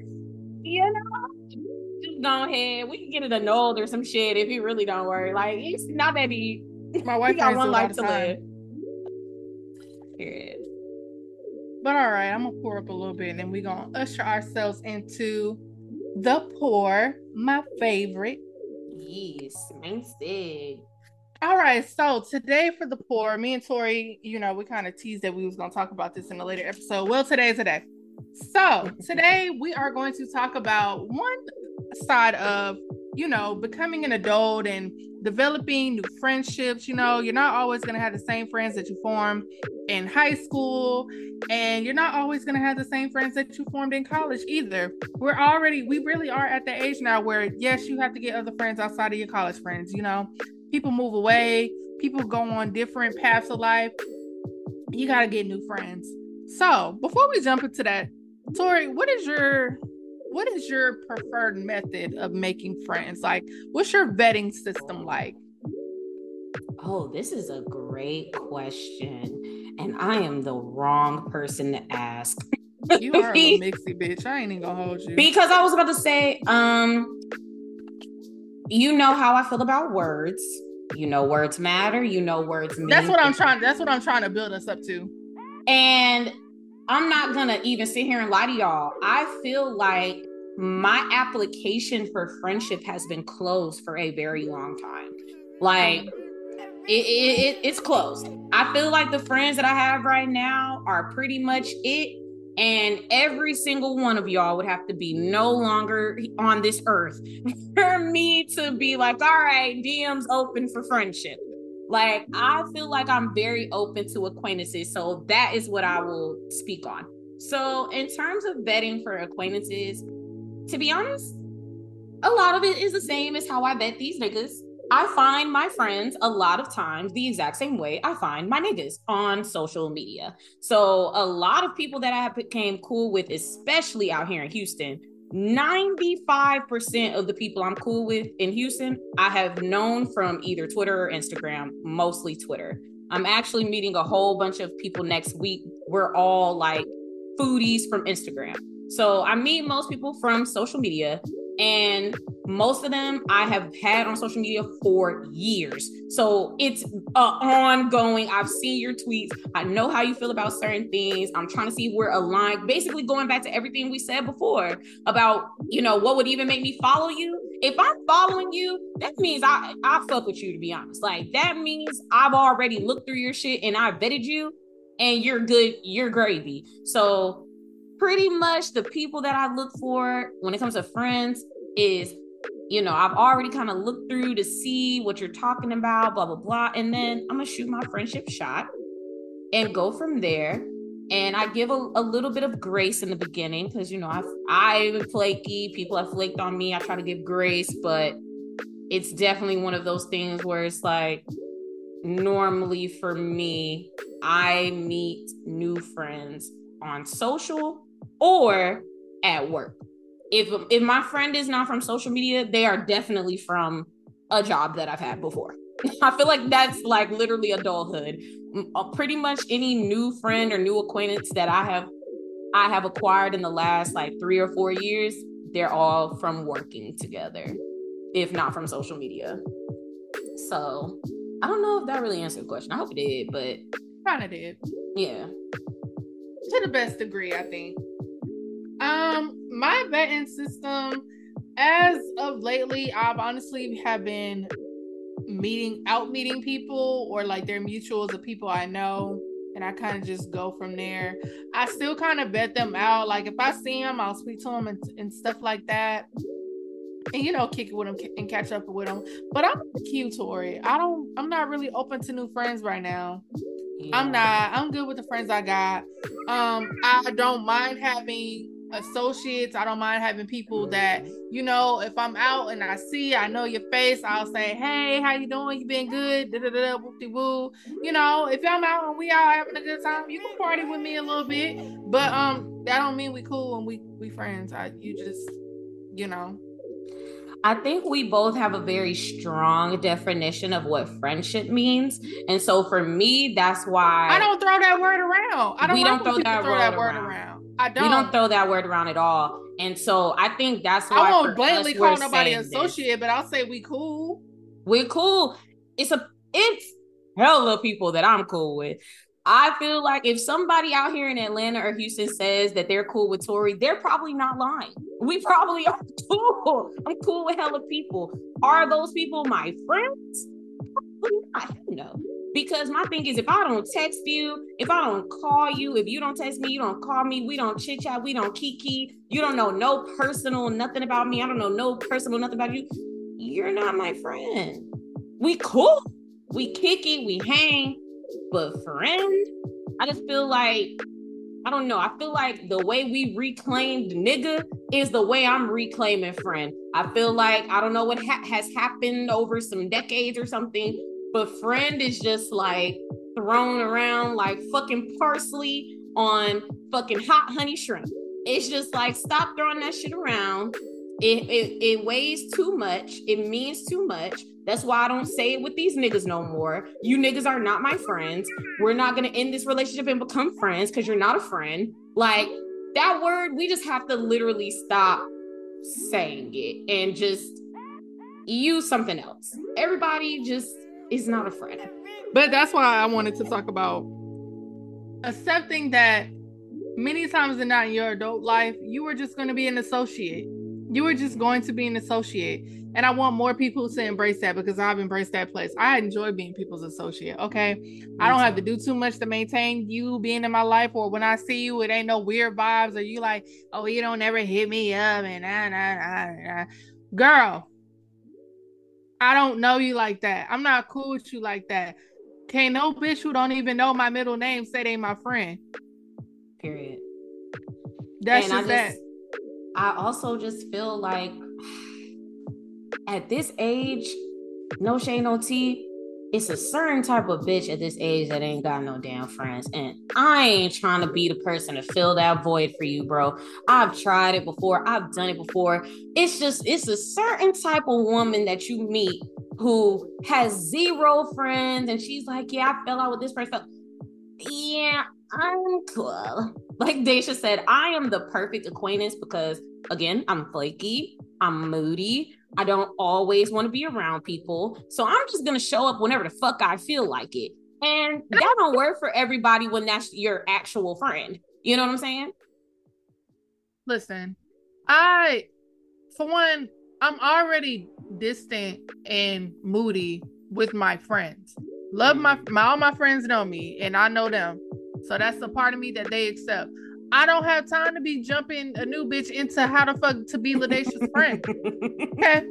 you know, just go ahead. We can get it annulled or some shit if you really don't worry. Like, it's not that deep. My wife got one life to live. Period. But all right, I'm gonna pour up a little bit and then we're gonna usher ourselves into the pour, my favorite. Yes, mainstay. All right, so today for the pour, me and Tori, you know, we kind of teased that we was gonna talk about this in a later episode. Well, today is the day. So today we are going to talk about one side of, you know, becoming an adult and developing new friendships. You know, you're not always gonna have the same friends that you formed in high school, and you're not always gonna have the same friends that you formed in college either. We're already, we really are at the age now where yes, you have to get other friends outside of your college friends. You know, people move away, people go on different paths of life. You got to get new friends. So, before we jump into that, Tori, what is your what is your preferred method of making friends? Like, what's your vetting system like? Oh, this is a great question. And I am the wrong person to ask. you are a mixy bitch. I ain't even gonna hold you. Because I was about to say, um, you know how I feel about words. You know words matter. You know words mean. That's what I'm trying. That's what I'm trying to build us up to. And I'm not gonna even sit here and lie to y'all. I feel like my application for friendship has been closed for a very long time. Like it, it, it, it's closed. I feel like the friends that I have right now are pretty much it and every single one of y'all would have to be no longer on this earth for me to be like, all right, DMs open for friendship. Like, I feel like I'm very open to acquaintances. So that is what I will speak on. So, in terms of vetting for acquaintances, to be honest, a lot of it is the same as how I vet these niggas. I find my friends a lot of times the exact same way I find my niggas on social media. So a lot of people that I became cool with, especially out here in Houston, 95% of the people I'm cool with in Houston, I have known from either Twitter or Instagram, mostly Twitter. I'm actually meeting a whole bunch of people next week. We're all like foodies from Instagram. So I meet most people from social media. And most of them I have had on social media for years. So it's uh, ongoing. I've seen your tweets. I know how you feel about certain things. I'm trying to see if we're aligned. Basically, going back to everything we said before about, you know, what would even make me follow you. If I'm following you, that means I, I fuck with you, to be honest. Like, that means I've already looked through your shit and I vetted you and you're good, you're gravy. So pretty much the people that I look for when it comes to friends is you know, I've already kind of looked through to see what you're talking about, blah, blah, blah. And then I'm going to shoot my friendship shot and go from there. And I give a, a little bit of grace in the beginning because, you know, I've, I'm flaky. People have flaked on me. I try to give grace, but it's definitely one of those things where it's like, normally for me, I meet new friends on social or at work if if my friend is not from social media, they are definitely from a job that I've had before. I feel like that's like literally adulthood. Uh, pretty much any new friend or new acquaintance that I have I have acquired in the last like 3 or 4 years, they're all from working together, if not from social media. So, I don't know if that really answered the question. I hope it did, but kind of did. Yeah. To the best degree, I think. Um, my vetting system, as of lately, I've honestly have been meeting out meeting people or like their mutuals of people I know and I kind of just go from there. I still kind of vet them out. Like if I see them, I'll speak to them and, and stuff like that. And you know, kick it with them and catch up with them. But I'm cute, Tori. I don't. I'm not really open to new friends right now. Yeah. I'm not. I'm good with the friends I got. Um, I don't mind having associates. I don't mind having people that, you know, if I'm out and I see, I know your face, I'll say, Hey, how you doing? You been good? Da da da woo. You know, if I'm out and we all having a good time, you can party with me a little bit. But um that don't mean we cool and we we friends. I you just, you know. I think we both have a very strong definition of what friendship means. And so for me, that's why I don't throw that word around. I don't, we don't throw, that, throw word that word around. around. I don't. We don't throw that word around at all. And so I think that's why I won't blatantly call nobody associate, this. but I'll say we cool. We cool. It's a it's hella people that I'm cool with. I feel like if somebody out here in Atlanta or Houston says that they're cool with Tori, they're probably not lying. We probably are cool. I'm cool with hella people. Are those people my friends? Probably not. No. Because my thing is, if I don't text you, if I don't call you, if you don't text me, you don't call me, we don't chit chat, we don't kiki, you don't know no personal nothing about me, I don't know no personal nothing about you, you're not my friend. We cool, we kicky, we hang, but friend, I just feel like I don't know. I feel like the way we reclaimed nigga is the way I'm reclaiming friend. I feel like I don't know what ha- has happened over some decades or something, but friend is just like thrown around like fucking parsley on fucking hot honey shrimp. It's just like stop throwing that shit around. It, it it weighs too much. It means too much. That's why I don't say it with these niggas no more. You niggas are not my friends. We're not gonna end this relationship and become friends because you're not a friend. Like that word, we just have to literally stop saying it and just use something else. Everybody just is not a friend. But that's why I wanted to talk about accepting that many times in not in your adult life, you were just going to be an associate. You were just going to be an associate. And I want more people to embrace that because I've embraced that place. I enjoy being people's associate. Okay. I don't have to do too much to maintain you being in my life. Or when I see you, it ain't no weird vibes. Or you like, oh, you don't ever hit me up and nah, nah, nah, nah. Girl, I don't know you like that. I'm not cool with you like that. Can't no bitch who don't even know my middle name say they my friend. Period. That's and just, I just that. I also just feel like at this age, no shade, no tea, it's a certain type of bitch at this age that ain't got no damn friends. And I ain't trying to be the person to fill that void for you, bro. I've tried it before, I've done it before. It's just, it's a certain type of woman that you meet who has zero friends and she's like, Yeah, I fell out with this person. Yeah, I'm cool. Like Daisha said, I am the perfect acquaintance because, again, I'm flaky, I'm moody, I don't always want to be around people. So I'm just going to show up whenever the fuck I feel like it. And that don't work for everybody when that's your actual friend. You know what I'm saying? Listen, I, for one, I'm already distant and moody with my friends. Love my, my all my friends know me and I know them. So that's the part of me that they accept. I don't have time to be jumping a new bitch into how the fuck to be Ladashia's friend. Okay.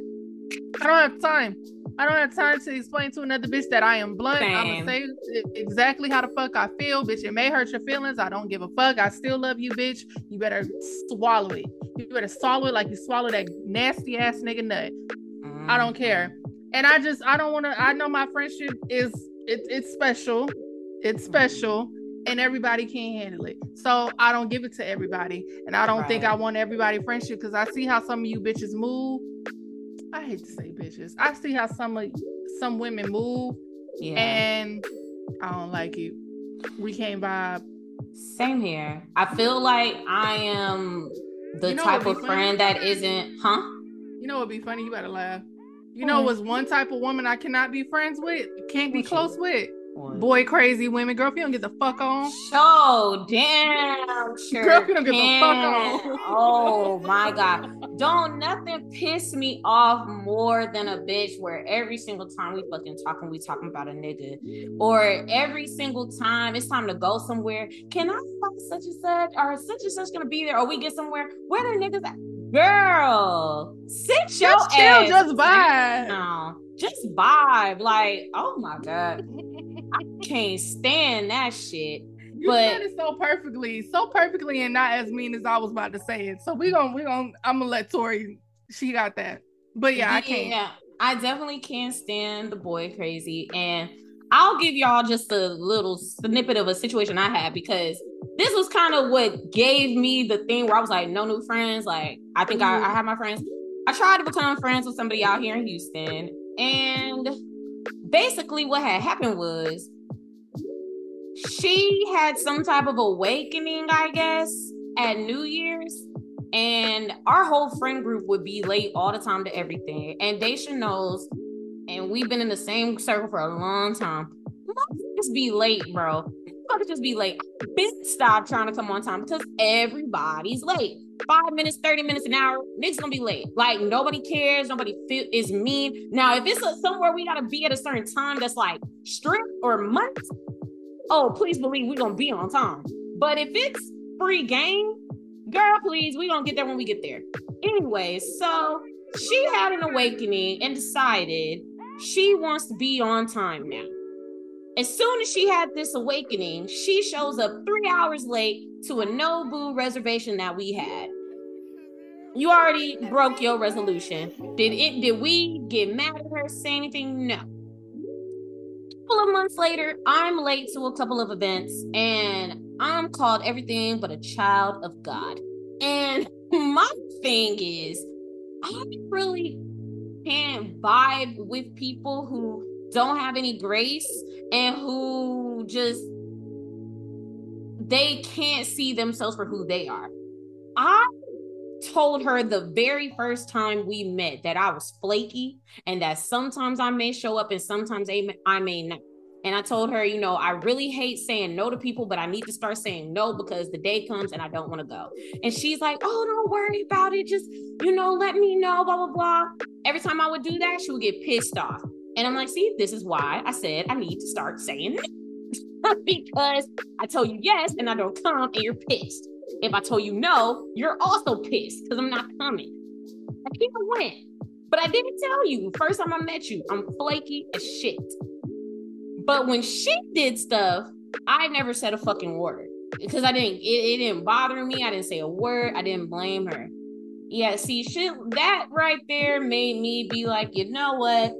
I don't have time. I don't have time to explain to another bitch that I am blunt. I'm gonna say exactly how the fuck I feel, bitch. It may hurt your feelings. I don't give a fuck. I still love you, bitch. You better swallow it. You better swallow it like you swallow that nasty ass nigga nut. Mm-hmm. I don't care. And I just I don't want to. I know my friendship is it, it's special. It's special and everybody can't handle it. So I don't give it to everybody. And I don't right. think I want everybody friendship because I see how some of you bitches move I hate to say bitches. I see how some of some women move, yeah. and I don't like it. We can't vibe. Same here. I feel like I am the you know type of friend that isn't, huh? You know what'd be funny? You better laugh. You know was one type of woman I cannot be friends with, can't be close with? Boy, crazy women, girl, if you don't get the fuck on. So damn sure. Girl, if you don't get the fuck on. oh my god. Don't nothing piss me off more than a bitch where every single time we fucking talking, we talking about a nigga. Or every single time it's time to go somewhere. Can I fuck such and such? Or such and such gonna be there? Or we get somewhere. Where the niggas at? Girl, sit your just chill, ass. Just vibe. No, just vibe. Like, oh my god. Can't stand that shit. You but, said it so perfectly, so perfectly, and not as mean as I was about to say it. So we gonna we gonna I'm gonna let Tori. She got that. But yeah, I can't. Yeah, I definitely can't stand the boy crazy, and I'll give y'all just a little snippet of a situation I had because this was kind of what gave me the thing where I was like, no new friends. Like, I think mm-hmm. I, I have my friends. I tried to become friends with somebody out here in Houston, and basically what had happened was she had some type of awakening, I guess, at New Year's. And our whole friend group would be late all the time to everything. And Daisha knows, and we've been in the same circle for a long time. Just be late, bro. Just be late. Bitch, stop trying to come on time because everybody's late five minutes, 30 minutes, an hour, niggas gonna be late. Like nobody cares, nobody feel is mean. Now, if it's a, somewhere we gotta be at a certain time that's like strict or months, oh, please believe we're gonna be on time. But if it's free game, girl, please, we gonna get there when we get there. Anyway, so she had an awakening and decided she wants to be on time now. As soon as she had this awakening, she shows up three hours late to a Nobu reservation that we had. You already broke your resolution. Did it? Did we get mad at her? Say anything? No. Couple of months later, I'm late to a couple of events, and I'm called everything but a child of God. And my thing is, I really can't vibe with people who don't have any grace and who just they can't see themselves for who they are. I told her the very first time we met that I was flaky and that sometimes I may show up and sometimes I may not. And I told her, you know, I really hate saying no to people, but I need to start saying no because the day comes and I don't want to go. And she's like, oh, don't worry about it. Just, you know, let me know, blah, blah, blah. Every time I would do that, she would get pissed off. And I'm like, see, this is why I said I need to start saying no because I told you yes and I don't come and you're pissed. If I told you no, you're also pissed because I'm not coming. I can't win. But I didn't tell you first time I met you, I'm flaky as shit. But when she did stuff, I never said a fucking word because I didn't. It, it didn't bother me. I didn't say a word. I didn't blame her. Yeah, see, shit, that right there made me be like, you know what?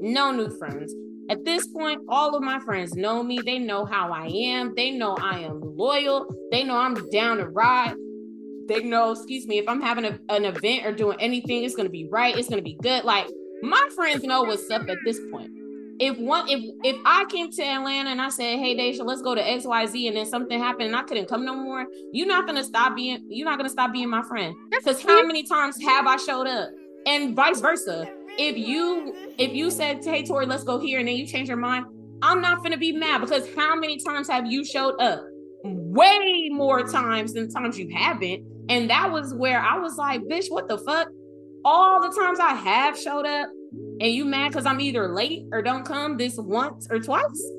No new friends. At this point, all of my friends know me. They know how I am. They know I am loyal. They know I'm down to ride. They know, excuse me, if I'm having a, an event or doing anything, it's going to be right. It's going to be good. Like my friends know what's up at this point. If one, if if I came to Atlanta and I said, "Hey, Daisha, let's go to X, Y, Z," and then something happened and I couldn't come no more, you're not gonna stop being. You're not gonna stop being my friend. Because how many times have I showed up? And vice versa if you if you said, "Hey, Tori, let's go here," and then you change your mind, I'm not gonna be mad because how many times have you showed up? Way more times than times you haven't. And that was where I was like, "Bitch, what the fuck?" All the times I have showed up, and you mad because I'm either late or don't come this once or twice.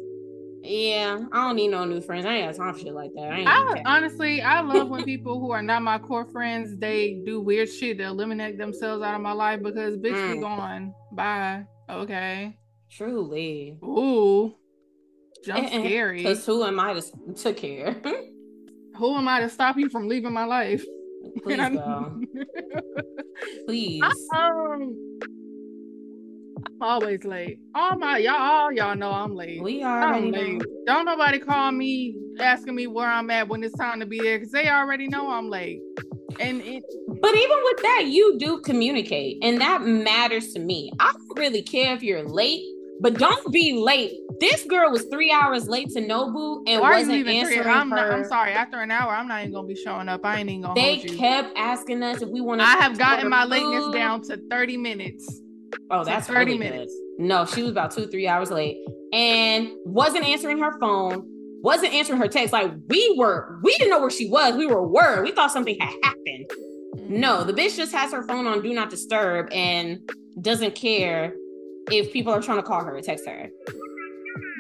Yeah, I don't need no new friends. I ain't got time for shit like that. I, I honestly, I love when people who are not my core friends they do weird shit to eliminate themselves out of my life because bitch, mm. be gone. Bye. Okay. Truly. Ooh. Jump scary. Because who am I to, to care? who am I to stop you from leaving my life? Please. Please. I, um, always late. All my y'all, all y'all know I'm late. We are I'm late. Don't nobody call me asking me where I'm at when it's time to be there because they already know I'm late. And it, but even with that, you do communicate, and that matters to me. I don't really care if you're late, but don't be late. This girl was three hours late to Nobu and Why wasn't answering three? I'm, her. Not, I'm sorry. After an hour, I'm not even gonna be showing up. I ain't even gonna. They kept asking us if we want to. I have gotten my food. lateness down to 30 minutes. Oh, that's 30 really minutes. Good. No, she was about two, three hours late and wasn't answering her phone, wasn't answering her text. Like we were, we didn't know where she was. We were worried. We thought something had happened. Mm-hmm. No, the bitch just has her phone on do not disturb and doesn't care if people are trying to call her or text her.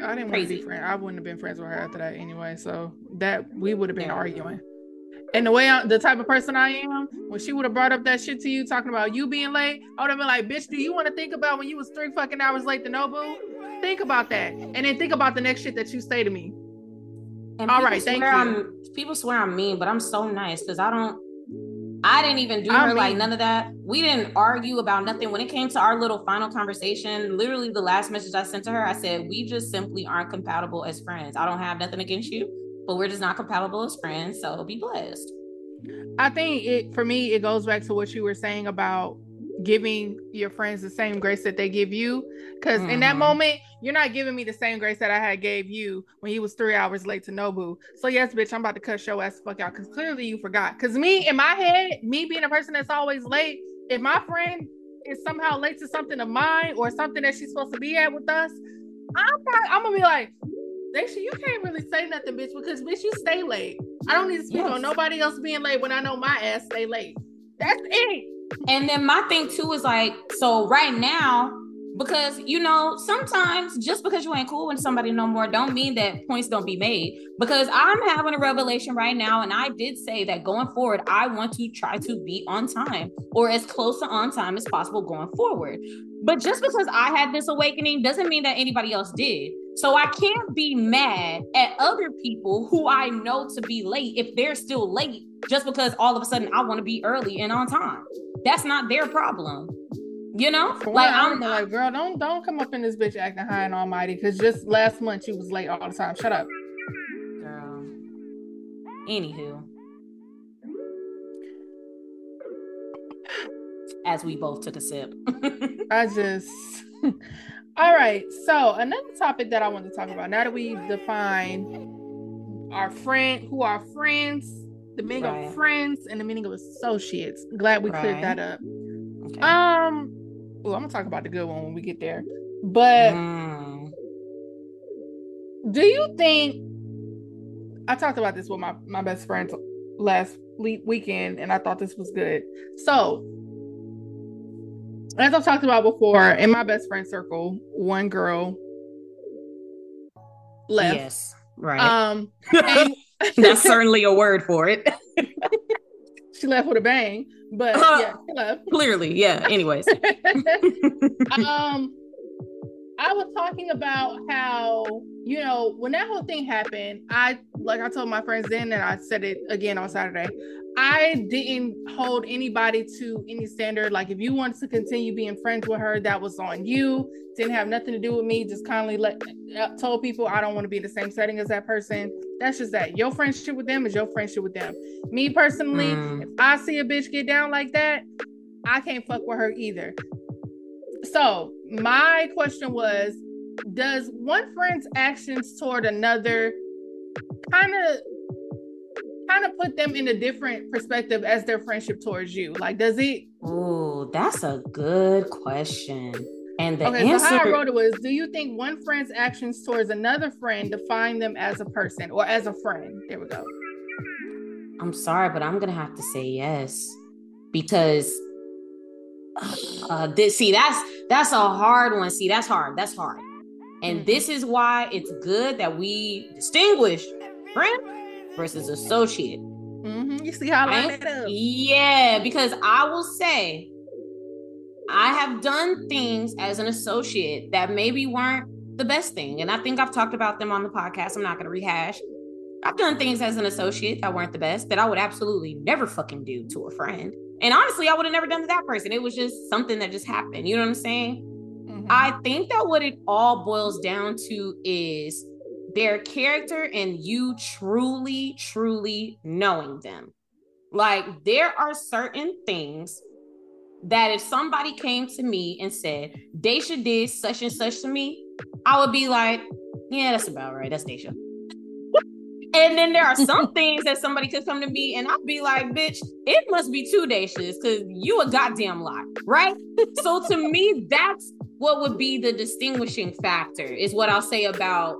I didn't want to be friends. I wouldn't have been friends with her after that anyway. So that we would have been yeah. arguing. And the way I, the type of person I am, when she would have brought up that shit to you, talking about you being late, I would have been like, "Bitch, do you want to think about when you was three fucking hours late to Nobu? Think about that, and then think about the next shit that you say to me." And All right, thank you. I'm, people swear I'm mean, but I'm so nice because I don't. I didn't even do I her mean, like none of that. We didn't argue about nothing. When it came to our little final conversation, literally the last message I sent to her, I said, "We just simply aren't compatible as friends. I don't have nothing against you." But we're just not compatible as friends. So be blessed. I think it for me, it goes back to what you were saying about giving your friends the same grace that they give you. because mm-hmm. in that mm-hmm. moment, you're not giving me the same grace that I had gave you when you was three hours late to Nobu. So yes, bitch, I'm about to cut your ass fuck out because clearly you forgot. Because me in my head, me being a person that's always late, if my friend is somehow late to something of mine or something that she's supposed to be at with us, I'm probably, I'm gonna be like, Daisha, you can't really say nothing, bitch, because bitch, you stay late. I don't need to speak yes. on nobody else being late when I know my ass stay late. That's it. And then my thing too is like, so right now, because you know, sometimes just because you ain't cool with somebody no more, don't mean that points don't be made. Because I'm having a revelation right now, and I did say that going forward, I want to try to be on time or as close to on time as possible going forward. But just because I had this awakening doesn't mean that anybody else did. So I can't be mad at other people who I know to be late if they're still late just because all of a sudden I want to be early and on time. That's not their problem. You know? For like I'm like, girl, don't don't come up in this bitch acting high and almighty because just last month you was late all the time. Shut up. Girl. Anywho. As we both took a sip. I just all right. So another topic that I want to talk about now that we define our friend, who are friends, the meaning right. of friends, and the meaning of associates. Glad we right. cleared that up. Okay. Um. Oh, I'm gonna talk about the good one when we get there. But mm. do you think? I talked about this with my my best friends last weekend, and I thought this was good. So as I've talked about before, in my best friend circle, one girl left. Yes, right. Um, and- that's certainly a word for it. she left with a bang, but uh, yeah, she left. Clearly, yeah. Anyways, um, I was talking about how you know when that whole thing happened, I like I told my friends then, and I said it again on Saturday. I didn't hold anybody to any standard. Like if you wanted to continue being friends with her, that was on you. Didn't have nothing to do with me. Just kindly let uh, told people I don't want to be in the same setting as that person. That's just that. Your friendship with them is your friendship with them. Me personally, mm. if I see a bitch get down like that, I can't fuck with her either. So my question was, does one friend's actions toward another kind of kind of put them in a different perspective as their friendship towards you? Like, does it? Oh, that's a good question. And the okay, answer... so how I wrote it was: Do you think one friend's actions towards another friend define them as a person or as a friend? There we go. I'm sorry, but I'm gonna have to say yes because uh, this, see that's that's a hard one. See, that's hard. That's hard. And mm-hmm. this is why it's good that we distinguish friend versus associate. Mm-hmm. You see how I line that up? Yeah, because I will say I have done things as an associate that maybe weren't the best thing. And I think I've talked about them on the podcast. I'm not going to rehash. I've done things as an associate that weren't the best that I would absolutely never fucking do to a friend. And honestly, I would have never done to that person. It was just something that just happened. You know what I'm saying? Mm-hmm. I think that what it all boils down to is their character and you truly, truly knowing them. Like, there are certain things that if somebody came to me and said, Daisha did such and such to me, I would be like, yeah, that's about right. That's Daisha. and then there are some things that somebody could come to me and I'd be like, bitch, it must be two Daishas because you a goddamn lot, right? so to me, that's what would be the distinguishing factor, is what I'll say about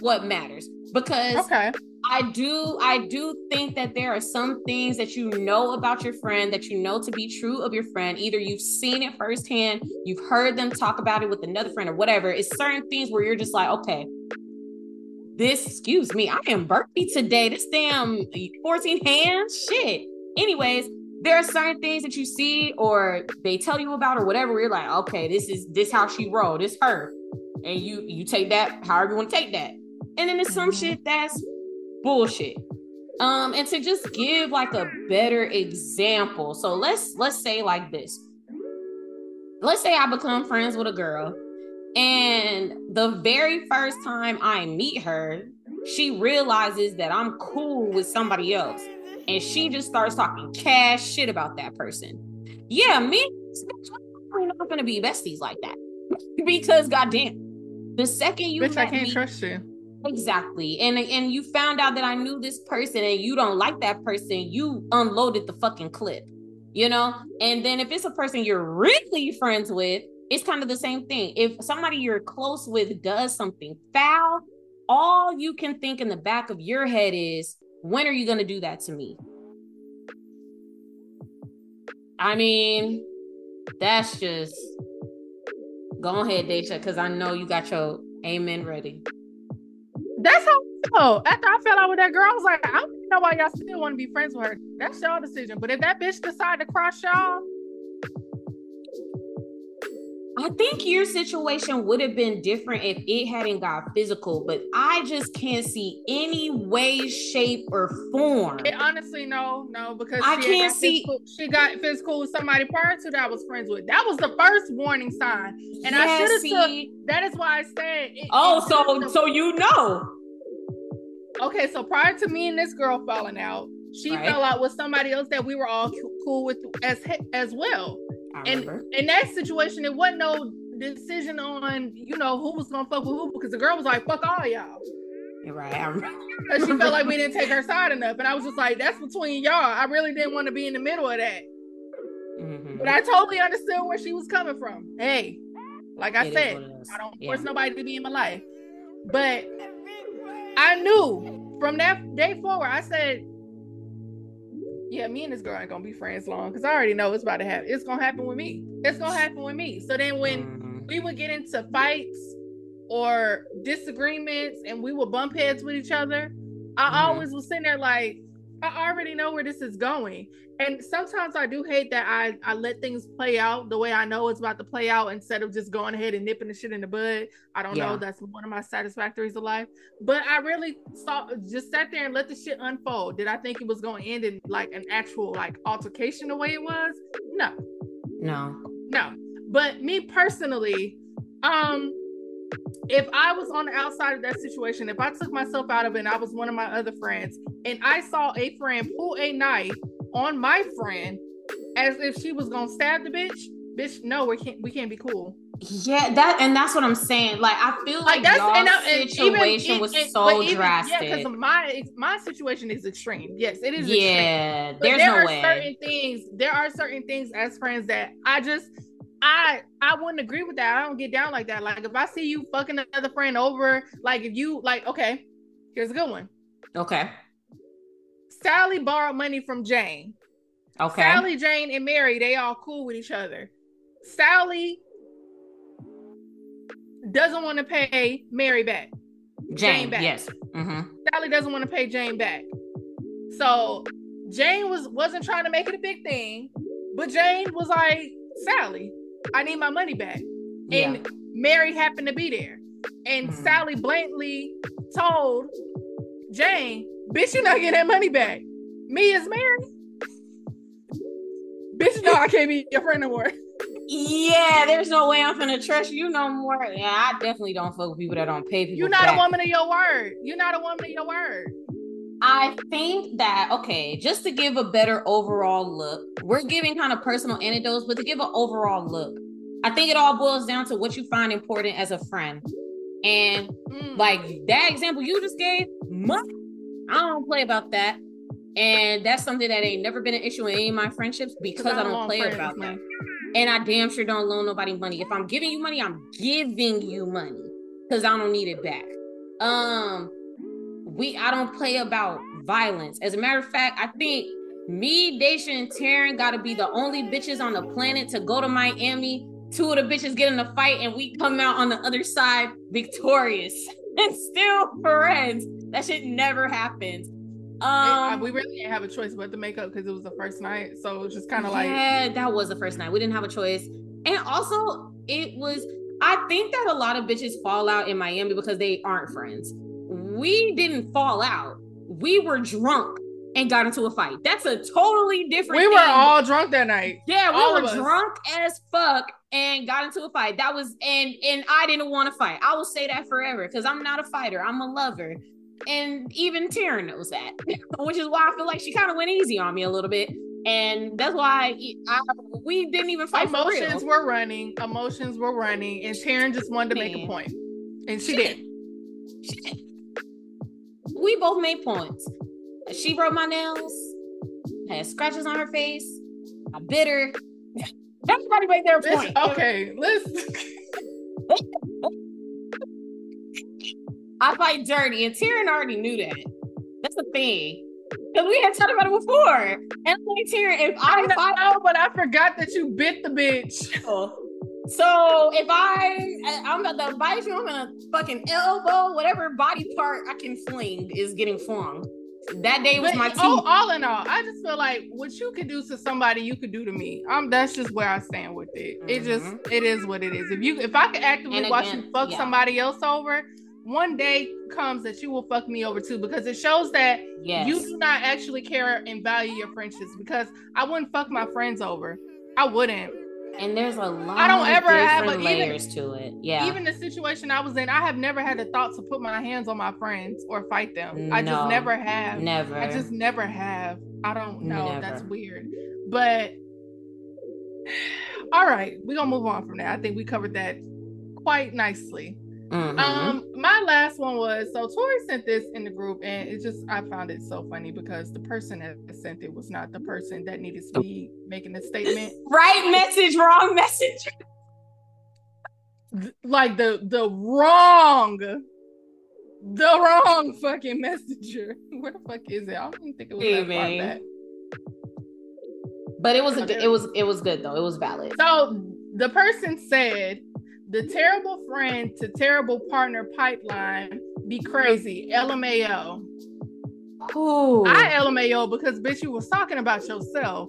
what matters. Because okay. I do I do think that there are some things that you know about your friend that you know to be true of your friend. Either you've seen it firsthand, you've heard them talk about it with another friend or whatever. It's certain things where you're just like, okay, this, excuse me, I am burpy today. This damn 14 hands, shit. Anyways, there are certain things that you see or they tell you about or whatever. You're like, okay, this is this how she rolled. This her, and you you take that however you want to take that. And then there's some shit that's bullshit. Um, and to just give like a better example. So let's let's say like this. Let's say I become friends with a girl, and the very first time I meet her, she realizes that I'm cool with somebody else. And she just starts talking cash shit about that person. Yeah, me, we're not gonna be besties like that. because goddamn, the second you Bitch, I can't me, trust you Exactly. And and you found out that I knew this person and you don't like that person, you unloaded the fucking clip. You know? And then if it's a person you're really friends with, it's kind of the same thing. If somebody you're close with does something foul, all you can think in the back of your head is, when are you going to do that to me? I mean, that's just go ahead, Daisha, because I know you got your amen ready. That's how I After I fell out with that girl, I was like, I don't know why y'all still want to be friends with her. That's y'all decision. But if that bitch decide to cross y'all, I think your situation would have been different if it hadn't got physical, but I just can't see any way, shape, or form. It, honestly, no, no, because I can't see physical, she got physical with somebody prior to that I was friends with. That was the first warning sign, and yeah, I should have. That is why I said. It, oh, so so you know. Okay, so prior to me and this girl falling out, she right. fell out with somebody else that we were all cool with as as well and in that situation, it wasn't no decision on you know who was gonna fuck with who because the girl was like, "Fuck all y'all." Right. I she felt like we didn't take her side enough, and I was just like, "That's between y'all." I really didn't want to be in the middle of that. Mm-hmm. But I totally understood where she was coming from. Hey, like I it said, I don't force nobody to be in my life, but I knew from that day forward. I said, yeah, me and this girl ain't gonna be friends long because I already know it's about to happen. It's gonna happen with me. It's gonna happen with me. So then when mm-hmm. we would get into fights or disagreements and we would bump heads with each other, I mm-hmm. always was sitting there like, I already know where this is going. And sometimes I do hate that I, I let things play out the way I know it's about to play out instead of just going ahead and nipping the shit in the bud. I don't yeah. know. That's one of my satisfactories of life. But I really saw just sat there and let the shit unfold. Did I think it was going to end in like an actual like altercation the way it was? No. No. No. But me personally, um, if I was on the outside of that situation, if I took myself out of it and I was one of my other friends and I saw a friend pull a knife on my friend as if she was gonna stab the bitch, bitch, no, we can't we can't be cool. Yeah, that and that's what I'm saying. Like I feel like, like that's and, and situation even, was and, so even, drastic. Yeah, because my my situation is extreme. Yes, it is. Yeah, extreme. there's there no are way. certain things. There are certain things as friends that I just I I wouldn't agree with that. I don't get down like that. Like if I see you fucking another friend over, like if you like, okay, here's a good one. Okay. Sally borrowed money from Jane. Okay. Sally, Jane, and Mary, they all cool with each other. Sally doesn't want to pay Mary back. Jane, Jane back. yes. Mm-hmm. Sally doesn't want to pay Jane back. So Jane was wasn't trying to make it a big thing, but Jane was like, Sally, I need my money back. Yeah. And Mary happened to be there. And mm-hmm. Sally blatantly told Jane, bitch, you're not getting that money back. Me is Mary. bitch, no, I can't be your friend no more. Yeah, there's no way I'm gonna trust you no more. Yeah, I definitely don't fuck with people that don't pay people. You're not back. a woman of your word. You're not a woman of your word. I think that okay, just to give a better overall look, we're giving kind of personal anecdotes, but to give an overall look, I think it all boils down to what you find important as a friend. And mm. like that example you just gave, I don't play about that. And that's something that ain't never been an issue in any of my friendships because I don't play about that. And I damn sure don't loan nobody money. If I'm giving you money, I'm giving you money because I don't need it back. Um, we I don't play about violence. As a matter of fact, I think me, Daisha, and Taryn gotta be the only bitches on the planet to go to Miami. Two of the bitches get in a fight, and we come out on the other side victorious and still friends. That shit never happens. Um, we really didn't have a choice but to make up because it was the first night, so it was just kind of like yeah, that was the first night. We didn't have a choice, and also it was. I think that a lot of bitches fall out in Miami because they aren't friends we didn't fall out. We were drunk and got into a fight. That's a totally different. We were all drunk that night. Yeah, we all were drunk as fuck and got into a fight. That was and and I didn't want to fight. I will say that forever because I'm not a fighter. I'm a lover. And even Taryn knows that, which is why I feel like she kind of went easy on me a little bit. And that's why I, we didn't even fight. Emotions were running. Emotions were running, and Taryn just wanted to Man. make a point, and she, she did. did. She did we both made points. She broke my nails, had scratches on her face. I bit her. Everybody made their point. Okay, let's. I fight dirty, and Taryn already knew that. That's the thing. Because we had talked about it before. And like Taryn, if I, I know, fight, but I forgot that you bit the bitch. Oh. So if I I'm about to bite you, I'm gonna fucking elbow, whatever body part I can fling is getting flung. That day was but, my teeth. Oh, all in all, I just feel like what you could do to somebody, you could do to me. Um, that's just where I stand with it. Mm-hmm. It just mm-hmm. it is what it is. If you if I could actively again, watch you fuck yeah. somebody else over, one day comes that you will fuck me over too because it shows that yes. you do not actually care and value your friendships because I wouldn't fuck my friends over. I wouldn't and there's a lot I don't ever have a, layers even, to it. Yeah. Even the situation I was in, I have never had the thought to put my hands on my friends or fight them. No, I just never have. Never. I just never have. I don't know. Never. That's weird. But all right, we're gonna move on from that. I think we covered that quite nicely. Mm-hmm. Um, my last one was so Tori sent this in the group, and it just I found it so funny because the person that sent it was not the person that needed to be making the statement. Right message, wrong message. Like the the wrong, the wrong fucking messenger. Where the fuck is it? I don't think it was hey, that man. far back. But it was a, it was it was good though. It was valid. So the person said the terrible friend to terrible partner pipeline be crazy. LMAO. Ooh. I LMAO because bitch, you was talking about yourself.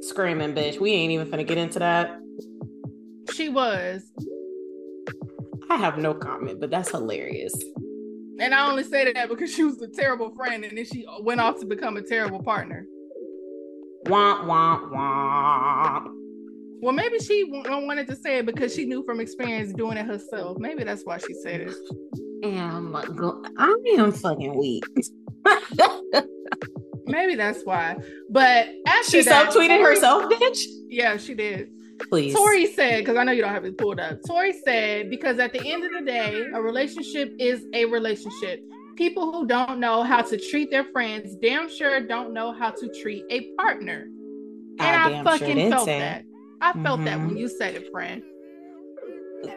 Screaming, bitch. We ain't even finna get into that. She was. I have no comment, but that's hilarious. And I only say that because she was a terrible friend and then she went off to become a terrible partner. Womp, womp, womp. Well, maybe she wanted to say it because she knew from experience doing it herself. Maybe that's why she said it. Am I am fucking weak. maybe that's why. But after she subtweeted herself, bitch. Yeah, she did. Please. Tori said, because I know you don't have it pulled up. Tori said, because at the end of the day, a relationship is a relationship. People who don't know how to treat their friends damn sure don't know how to treat a partner. And I, I fucking sure felt say. that. I felt mm-hmm. that when mm-hmm. you said it, friend.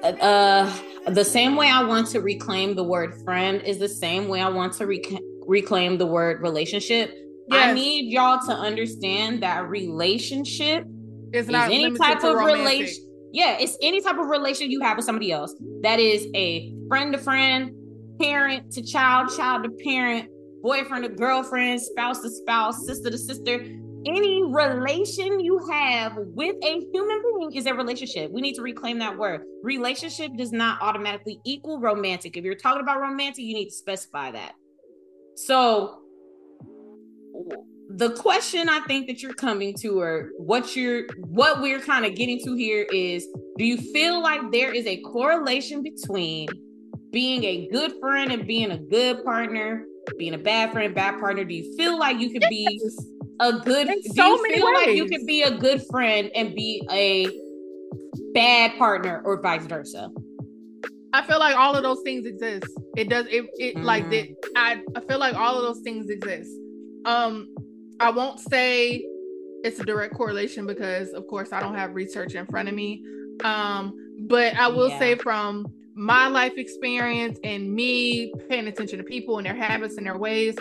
Uh, the same way I want to reclaim the word friend is the same way I want to rec- reclaim the word relationship. Yes. I need y'all to understand that relationship is not any type of relation. Yeah, it's any type of relation you have with somebody else that is a friend to friend, parent to child, child to parent, boyfriend to girlfriend, spouse to spouse, sister to sister. Any mm-hmm. relation you have with a human being is a relationship. We need to reclaim that word. Relationship does not automatically equal romantic. If you're talking about romantic, you need to specify that. So, the question I think that you're coming to, or what you're, what we're kind of getting to here is, do you feel like there is a correlation between being a good friend and being a good partner, being a bad friend, bad partner? Do you feel like you could be a good? Do so you feel ways. like you could be a good friend and be a bad partner, or vice versa? I feel like all of those things exist. It does. It it mm. like that. I I feel like all of those things exist. Um, I won't say it's a direct correlation because, of course, I don't have research in front of me. Um, but I will yeah. say from my life experience and me paying attention to people and their habits and their ways,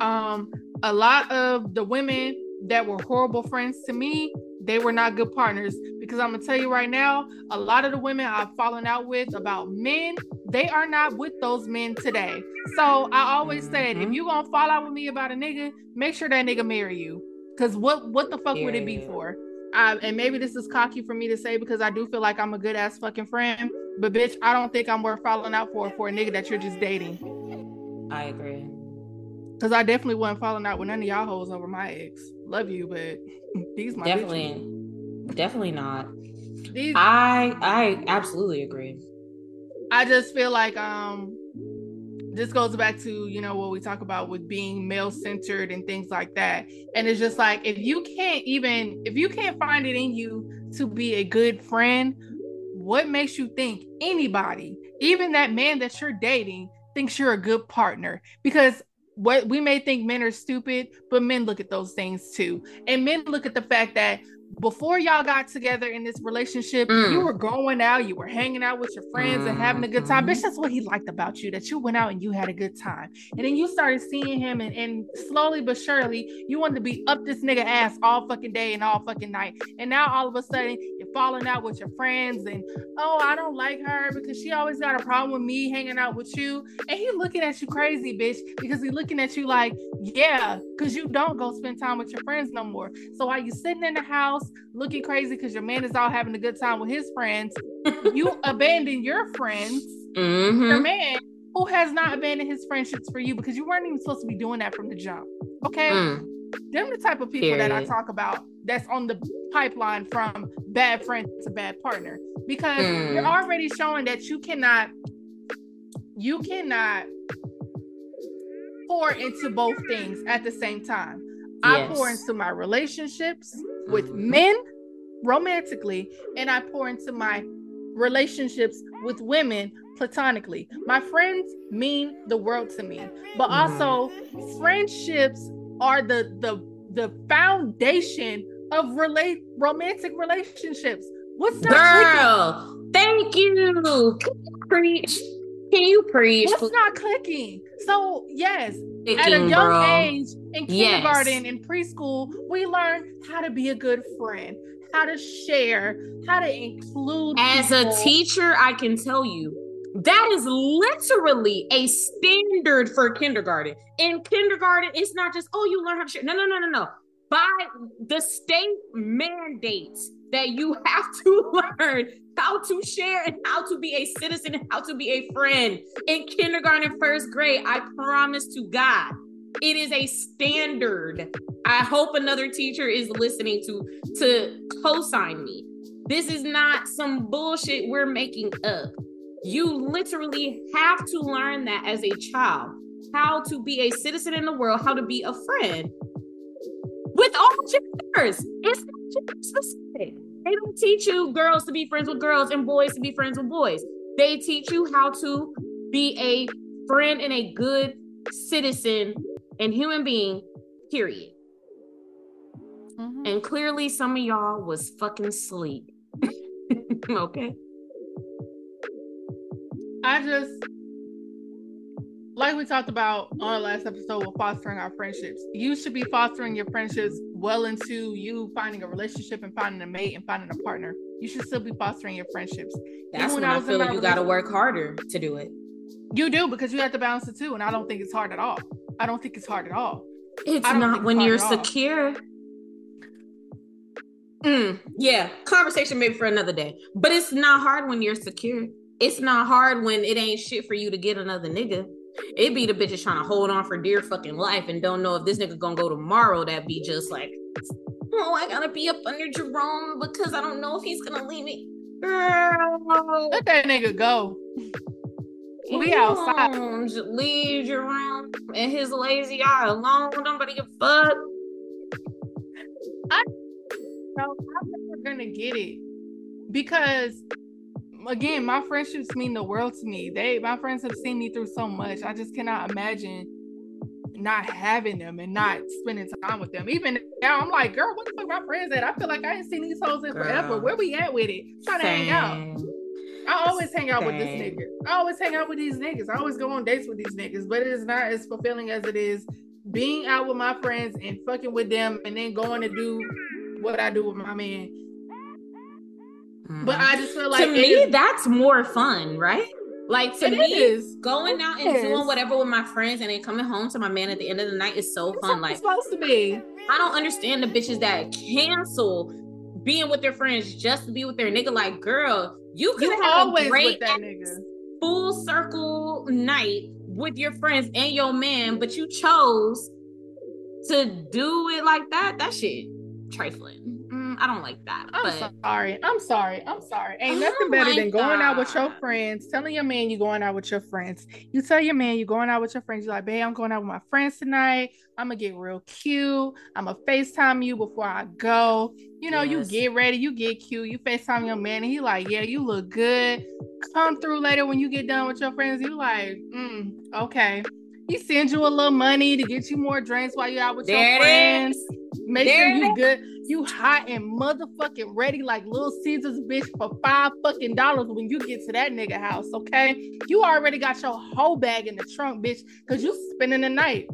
um, a lot of the women that were horrible friends to me, they were not good partners. Because I'm gonna tell you right now, a lot of the women I've fallen out with about men, they are not with those men today. So I always said, if mm-hmm. you gonna fall out with me about a nigga, make sure that nigga marry you. Cause what what the fuck yeah. would it be for? I, and maybe this is cocky for me to say because I do feel like I'm a good ass fucking friend, but bitch, I don't think I'm worth falling out for for a nigga that you're just dating. I agree. Cause I definitely wasn't falling out with none of y'all hoes over my ex. Love you, but these my definitely, bitches. definitely not. These, I I absolutely agree. I just feel like um this goes back to you know what we talk about with being male centered and things like that and it's just like if you can't even if you can't find it in you to be a good friend what makes you think anybody even that man that you're dating thinks you're a good partner because what we may think men are stupid but men look at those things too and men look at the fact that before y'all got together in this relationship, mm. you were going out, you were hanging out with your friends mm. and having a good time. Bitch, that's what he liked about you, that you went out and you had a good time. And then you started seeing him, and, and slowly but surely, you wanted to be up this nigga ass all fucking day and all fucking night. And now all of a sudden, falling out with your friends, and oh, I don't like her because she always got a problem with me hanging out with you. And he looking at you crazy, bitch, because he looking at you like, yeah, because you don't go spend time with your friends no more. So while you sitting in the house, looking crazy because your man is all having a good time with his friends. you abandon your friends, mm-hmm. your man who has not abandoned his friendships for you because you weren't even supposed to be doing that from the jump. Okay. Mm. Them the type of people Period. that I talk about that's on the pipeline from bad friend to bad partner because mm. you're already showing that you cannot you cannot pour into both things at the same time. Yes. I pour into my relationships with men romantically, and I pour into my relationships with women platonically. My friends mean the world to me, but mm-hmm. also friendships are the the the foundation of relate romantic relationships. What's that? Girl, clicking? thank you. Preach. Can you preach? What's not clicking? So yes, at a young age in kindergarten yes. and preschool, we learn how to be a good friend, how to share, how to include. As people. a teacher, I can tell you that is literally a standard for kindergarten. In kindergarten, it's not just, oh, you learn how to share. No, no, no, no, no. By the state mandates that you have to learn how to share and how to be a citizen and how to be a friend in kindergarten, first grade. I promise to God, it is a standard. I hope another teacher is listening to to co-sign me. This is not some bullshit we're making up. You literally have to learn that as a child, how to be a citizen in the world, how to be a friend with all genders. It's not specific. They don't teach you girls to be friends with girls and boys to be friends with boys. They teach you how to be a friend and a good citizen and human being, period. Mm-hmm. And clearly some of y'all was fucking sleep. okay. I just like we talked about on our last episode with fostering our friendships, you should be fostering your friendships well into you finding a relationship and finding a mate and finding a partner. You should still be fostering your friendships. That's when, when I, I feel you got to work harder to do it. You do because you have to balance it too, and I don't think it's hard at all. I don't think it's hard at all. It's not when it's you're secure. Mm, yeah, conversation maybe for another day. But it's not hard when you're secure. It's not hard when it ain't shit for you to get another nigga. It be the bitches trying to hold on for dear fucking life and don't know if this nigga gonna go tomorrow. That be just like, oh, I gotta be up under Jerome because I don't know if he's gonna leave me. Girl, let that nigga go. We outside. Just leave Jerome and his lazy eye alone. Nobody give a fuck. I know I'm never gonna get it because again, my friendships mean the world to me. They my friends have seen me through so much. I just cannot imagine not having them and not spending time with them. Even now, I'm like, girl, what the fuck my friends at? I feel like I ain't seen these hoes in girl, forever. Where we at with it? I'm trying to hang out. I always hang out Same. with this nigga. I always hang out with these niggas. I always go on dates with these niggas, but it is not as fulfilling as it is being out with my friends and fucking with them and then going to do what I do with my man. Mm-hmm. But I just feel like to me is, that's more fun, right? Like to me, is. going out and doing whatever with my friends and then coming home to my man at the end of the night is so fun. Like supposed to be. I don't understand the bitches that cancel being with their friends just to be with their nigga. Like, girl, you could have a great full circle night with your friends and your man, but you chose to do it like that. That shit trifling. I don't like that. I'm but... sorry. I'm sorry. I'm sorry. Ain't nothing better like than going that. out with your friends, telling your man you're going out with your friends. You tell your man you're going out with your friends. You're like, babe, I'm going out with my friends tonight. I'm gonna get real cute. I'm gonna FaceTime you before I go. You know, yes. you get ready, you get cute, you FaceTime your man, and he like, yeah, you look good. Come through later when you get done with your friends. You like, mm, okay. He sends you a little money to get you more drinks while you're out with there your friends. Is. Make there sure you good. You hot and motherfucking ready like Little Caesars bitch for five fucking dollars when you get to that nigga house, okay? You already got your whole bag in the trunk, bitch, because you spending the night.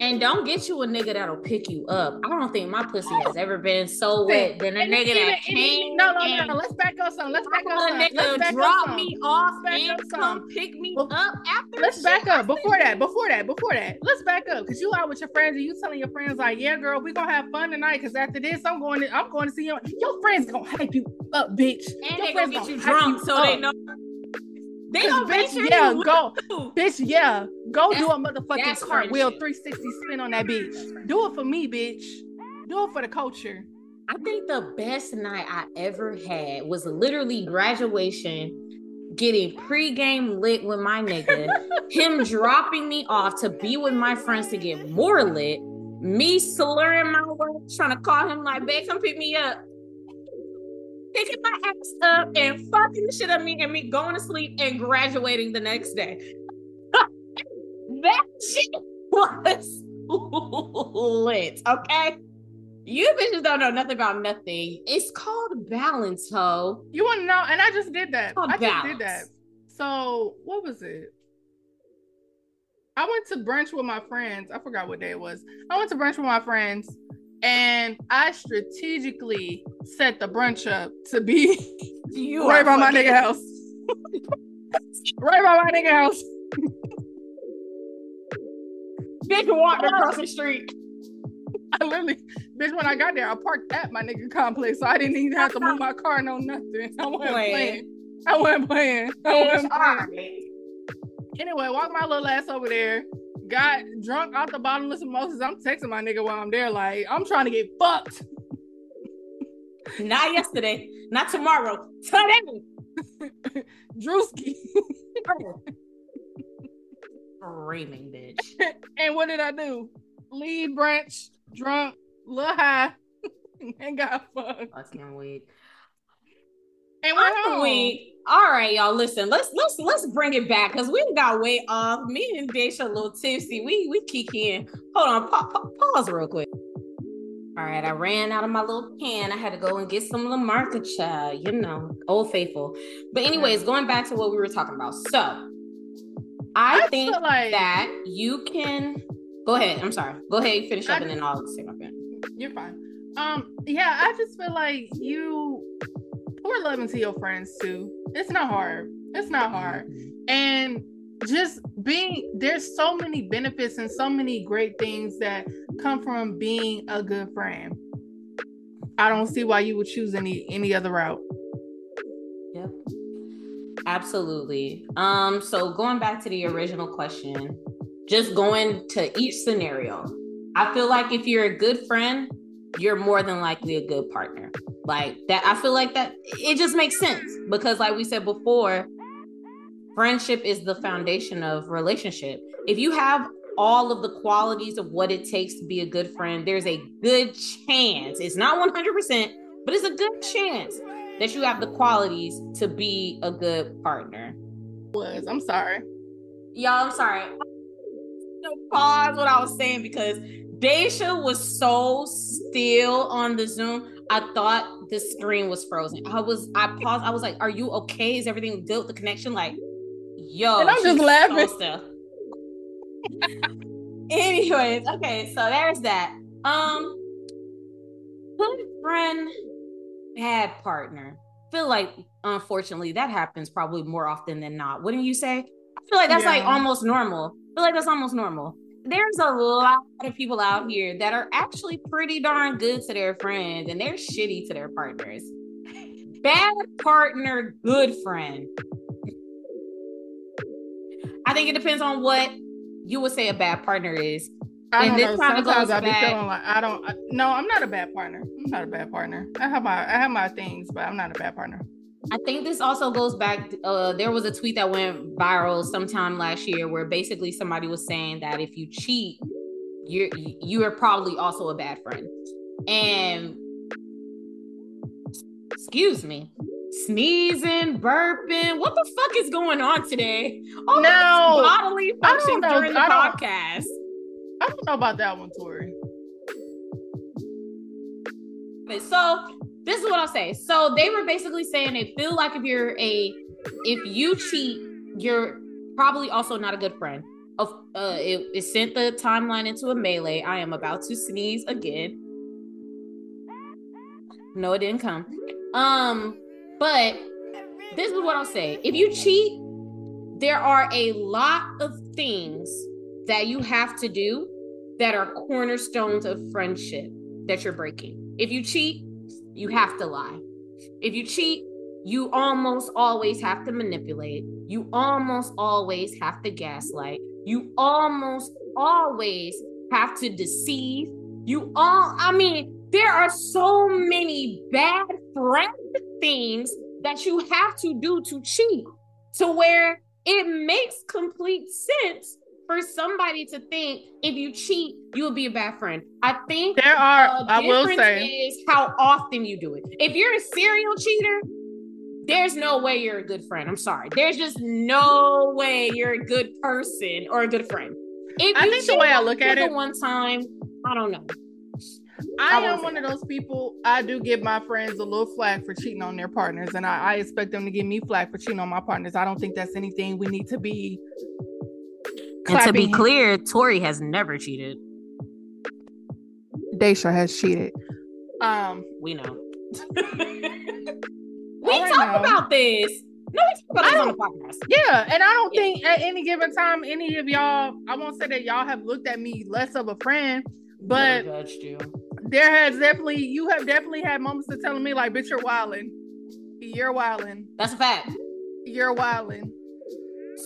And don't get you a nigga that'll pick you up. I don't think my pussy has oh. ever been so wet than a and nigga even, that came. No, no, no, no. Let's back up some. Let's back up some. Nigga let's back up. drop up me off Back and come pick me up after. Let's back up before that. Before that. Before that. Let's back up because you out with your friends and you telling your friends like, yeah, girl, we gonna have fun tonight. Because after this, I'm going. To, I'm going to see you. Your friends gonna hype you up, bitch. And your they gonna get you drunk so up. they know they don't bitch, sure yeah, go, bitch, yeah, go that's, do a motherfucking cartwheel 360 spin on that bitch. Do it for me, bitch. Do it for the culture. I think the best night I ever had was literally graduation, getting pregame lit with my nigga, him dropping me off to be with my friends to get more lit, me slurring my words, trying to call him like, babe, come pick me up picking my ass up and fucking the shit up me and me going to sleep and graduating the next day. that shit was lit, okay? You bitches don't know nothing about nothing. It's called balance, ho. You want to know? And I just did that. I balance. just did that. So what was it? I went to brunch with my friends. I forgot what day it was. I went to brunch with my friends and I strategically set the brunch up to be you right by my nigga house. right by my nigga house. bitch walked across the street. I literally, bitch, when I got there, I parked at my nigga complex, so I didn't even have to move my car, no nothing. I wasn't playing. I wasn't playing. I wasn't playing. Anyway, walk my little ass over there got drunk off the bottomless mimosas. I'm texting my nigga while I'm there, like I'm trying to get fucked. Not yesterday, not tomorrow, today. Drewski. Screaming bitch. and what did I do? Lead branch, drunk, little high, and got fucked. I can't wait. And went home. All right, y'all. Listen, let's let's let's bring it back because we got way off. Me and Daisha a little tipsy. We we in. Hold on, pa- pa- pause real quick. All right, I ran out of my little can. I had to go and get some La Marca child, you know, old faithful. But anyways, going back to what we were talking about. So I, I think like... that you can go ahead. I'm sorry. Go ahead, finish up, I... and then I'll say my pen. You're fine. Um, yeah, I just feel like you spread love into your friends too. It's not hard. It's not hard. And just being there's so many benefits and so many great things that come from being a good friend. I don't see why you would choose any any other route. Yep. Absolutely. Um so going back to the original question, just going to each scenario. I feel like if you're a good friend, you're more than likely a good partner. Like that I feel like that it just makes sense because like we said before, friendship is the foundation of relationship. If you have all of the qualities of what it takes to be a good friend, there's a good chance. It's not 100%, but it's a good chance that you have the qualities to be a good partner. Was I'm sorry. Y'all, I'm sorry. Pause what I was saying because Daisha was so still on the Zoom. I thought the screen was frozen. I was, I paused. I was like, "Are you okay? Is everything good with the connection?" Like, yo, and I'm just laughing. Anyways, okay, so there's that. Um, good friend, bad partner. Feel like unfortunately that happens probably more often than not. Wouldn't you say? I feel like that's yeah. like almost normal. I feel like that's almost normal there's a lot of people out here that are actually pretty darn good to their friends and they're shitty to their partners. Bad partner, good friend. I think it depends on what you would say a bad partner is. I don't know. Sometimes I be back, feeling like I don't. I, no, I'm not a bad partner. I'm not a bad partner. I have my I have my things, but I'm not a bad partner. I think this also goes back. Uh, there was a tweet that went viral sometime last year where basically somebody was saying that if you cheat, you're you are probably also a bad friend. And excuse me, sneezing, burping. What the fuck is going on today? All no, bodily functions during the I podcast. I don't know about that one, Tori. So this is what I'll say. So they were basically saying they feel like if you're a if you cheat, you're probably also not a good friend. Of uh, it, it sent the timeline into a melee. I am about to sneeze again. No, it didn't come. Um, but this is what I'll say. If you cheat, there are a lot of things that you have to do that are cornerstones of friendship that you're breaking. If you cheat, you have to lie. If you cheat, you almost always have to manipulate. You almost always have to gaslight. You almost always have to deceive. You all, I mean, there are so many bad friend things that you have to do to cheat to where it makes complete sense for somebody to think if you cheat, you will be a bad friend. I think there are. I will say is how often you do it. If you're a serial cheater, there's no way you're a good friend. I'm sorry. There's just no way you're a good person or a good friend. If I think the way I look at it, one time, I don't know. I, I am one that. of those people. I do give my friends a little flack for cheating on their partners, and I, I expect them to give me flack for cheating on my partners. I don't think that's anything we need to be and to be clear, Tori has never cheated. Daisha has cheated. Um, we know. we talk know. about this. No, we talk about this on the podcast. Yeah, and I don't yeah. think at any given time any of y'all, I won't say that y'all have looked at me less of a friend, but there has definitely you have definitely had moments of telling me like, "Bitch, you're wilding. You're wilding." That's a fact. You're wilding.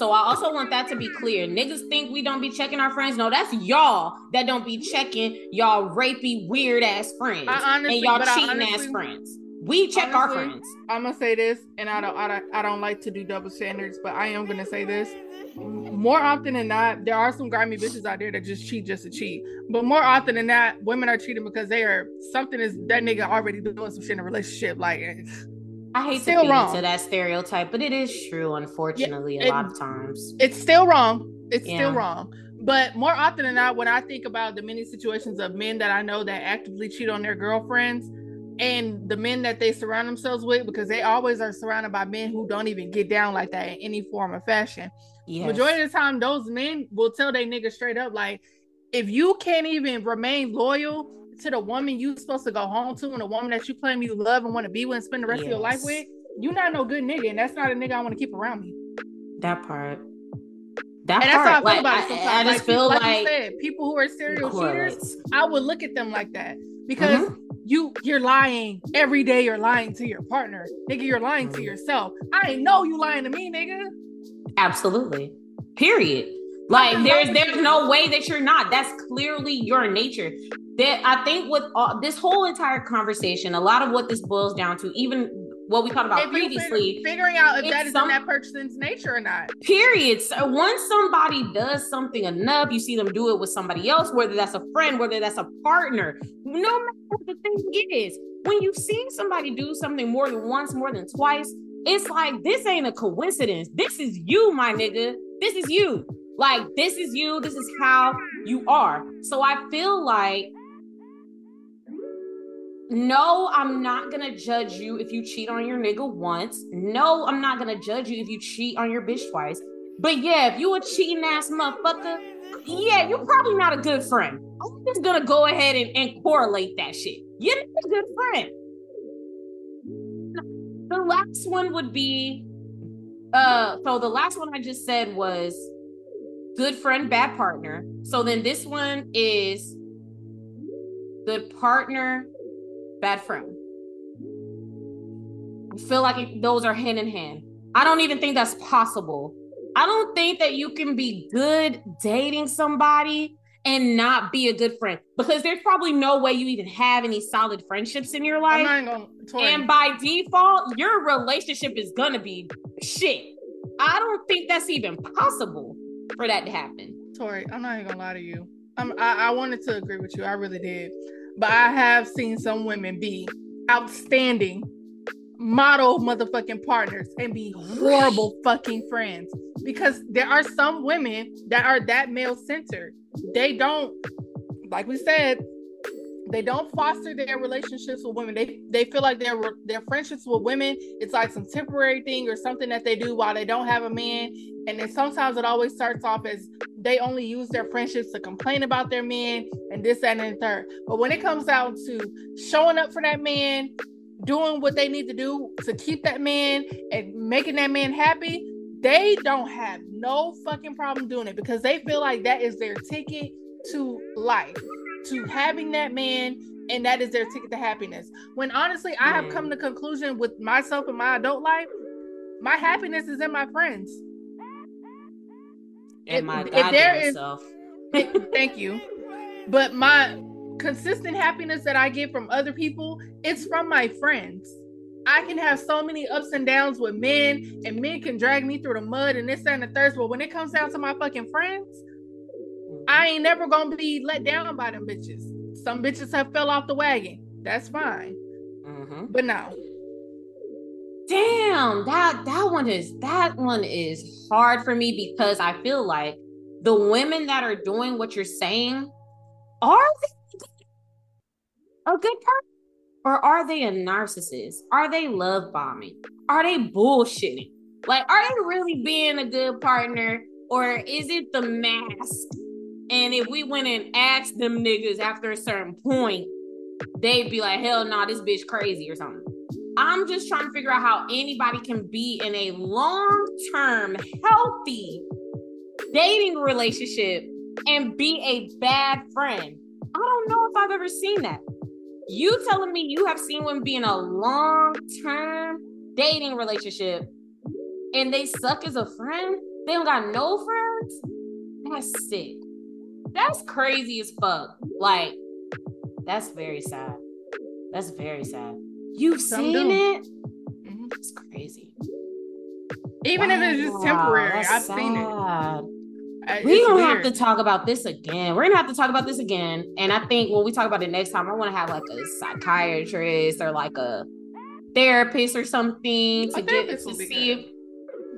So I also want that to be clear. Niggas think we don't be checking our friends. No, that's y'all that don't be checking y'all rapey, weird ass friends honestly, and y'all cheating honestly, ass friends. We check honestly, our friends. I'm gonna say this, and I don't, I don't, I don't like to do double standards, but I am gonna say this. More often than not, there are some grimy bitches out there that just cheat just to cheat. But more often than not, women are cheating because they are something is that nigga already doing some shit in a relationship. Like I hate still to feed wrong. into that stereotype, but it is true, unfortunately, yeah, it, a lot of times. It's still wrong. It's yeah. still wrong. But more often than not, when I think about the many situations of men that I know that actively cheat on their girlfriends and the men that they surround themselves with, because they always are surrounded by men who don't even get down like that in any form or fashion. Yes. Majority of the time, those men will tell their nigga straight up, like, if you can't even remain loyal to the woman you supposed to go home to and the woman that you claim you love and want to be with and spend the rest yes. of your life with, you're not no good nigga, and that's not a nigga I want to keep around me. That part. That and part. that's how I feel like, about it sometimes. I just like, feel like, like, said, people who are serial cheaters. I would look at them like that because Mhm. you you're lying every day. You're lying to your partner, nigga. You're lying to Mhm. yourself. I ain't know you lying to me, nigga. Absolutely. Period. Like there's there's no way that you're not. That's clearly your nature. That I think with all, this whole entire conversation, a lot of what this boils down to, even what we talked about If previously, figuring out if that is some- in that person's nature or not. period. So once somebody does something enough, you see them do it with somebody else, whether that's a friend, whether that's a partner, no matter what the thing is, when you've seen somebody do something more than once, more than twice, it's like this ain't a coincidence. This is you, my nigga. This is you. Like this is you. This is how you are. So I feel like no, I'm not gonna judge you if you cheat on your nigga once. No, I'm not gonna judge you if you cheat on your bitch twice. But yeah, if you a cheating ass motherfucker, yeah, you're probably not a good friend. I'm just gonna go ahead and, and correlate that shit. You're not a good friend. The last one would be uh so the last one I just said was good friend, bad partner. So then this one is good partner, bad friend. I feel like it- those are hand in hand. I don't even think that's possible. I don't think that you can be good dating somebody and not be a good friend because there's probably no way you even have any solid friendships in your life. And by default, your relationship is gonna be shit. I don't think that's even possible for that to happen. Tori, I'm not even gonna lie to you. I'm, I, I wanted to agree with you. I really did, but I have seen some women be outstanding model motherfucking partners and be horrible fucking friends because there are some women that are that male centered. They don't, like we said, they don't foster their relationships with women. They they feel like their their friendships with women it's like some temporary thing or something that they do while they don't have a man. And then sometimes it always starts off as they only use their friendships to complain about their men and this, that, and the third. But when it comes down to showing up for that man, doing what they need to do to keep that man and making that man happy, they don't have no fucking problem doing it because they feel like that is their ticket to life, to having that man, and that is their ticket to happiness. When honestly, I have come to conclusion with myself in my adult life, my happiness is in my friends. And If- my if goddamn there is-. Thank you. But my consistent happiness that I get from other people, it's from my friends. I can have so many ups and downs with men, and men can drag me through the mud and this, that, and the third. But when it comes down to my fucking friends, I ain't never gonna be let down by them bitches. Some bitches have fell off the wagon. That's fine. Mhm. But no. Damn, that that one is that one is hard for me because I feel like the women that are doing what you're saying are they a good person or are they a narcissist? Are they love bombing? Are they bullshitting? Like, are they really being a good partner or is it the mask? And if we went and asked them niggas after a certain point, they'd be like, hell nah, this bitch crazy or something. I'm just trying to figure out how anybody can be in a long term, healthy dating relationship and be a bad friend. I don't know if I've ever seen that. You telling me you have seen women be in a long term dating relationship and they suck as a friend? They don't got no friends? That's sick. That's crazy as fuck. Like, that's very sad. That's very sad. You've Some seen do. it? Mhm. It's crazy. Even if it's just temporary, that's I've seen it. sad. We don't weird. have to talk about this again. We're gonna have to talk about this again. And I think when we talk about it next time, I want to have like a psychiatrist or like a therapist or something to get to see if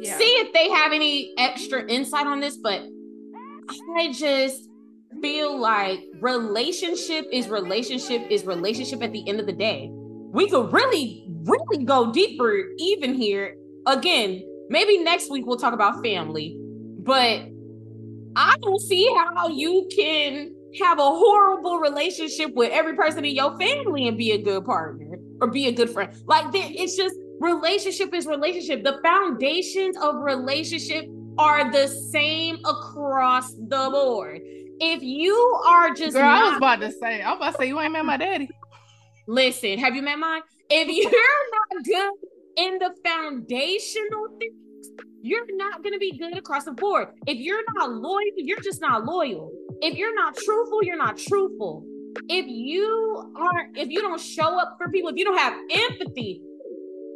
Yeah. see if they have any extra insight on this. But I just feel like relationship is relationship is relationship at the end of the day. We could really, really go deeper even here. Again, maybe next week we'll talk about family, but I don't see how you can have a horrible relationship with every person in your family and be a good partner or be a good friend. Like it's just relationship is relationship. The foundations of relationship are the same across the board. If you are just Girl, not, I was about to say, I was about to say you ain't met my daddy. Listen, have you met mine? If you're not good in the foundational things, you're not going to be good across the board. If you're not loyal, you're just not loyal. If you're not truthful, you're not truthful. If you aren't, if you don't show up for people, if you don't have empathy,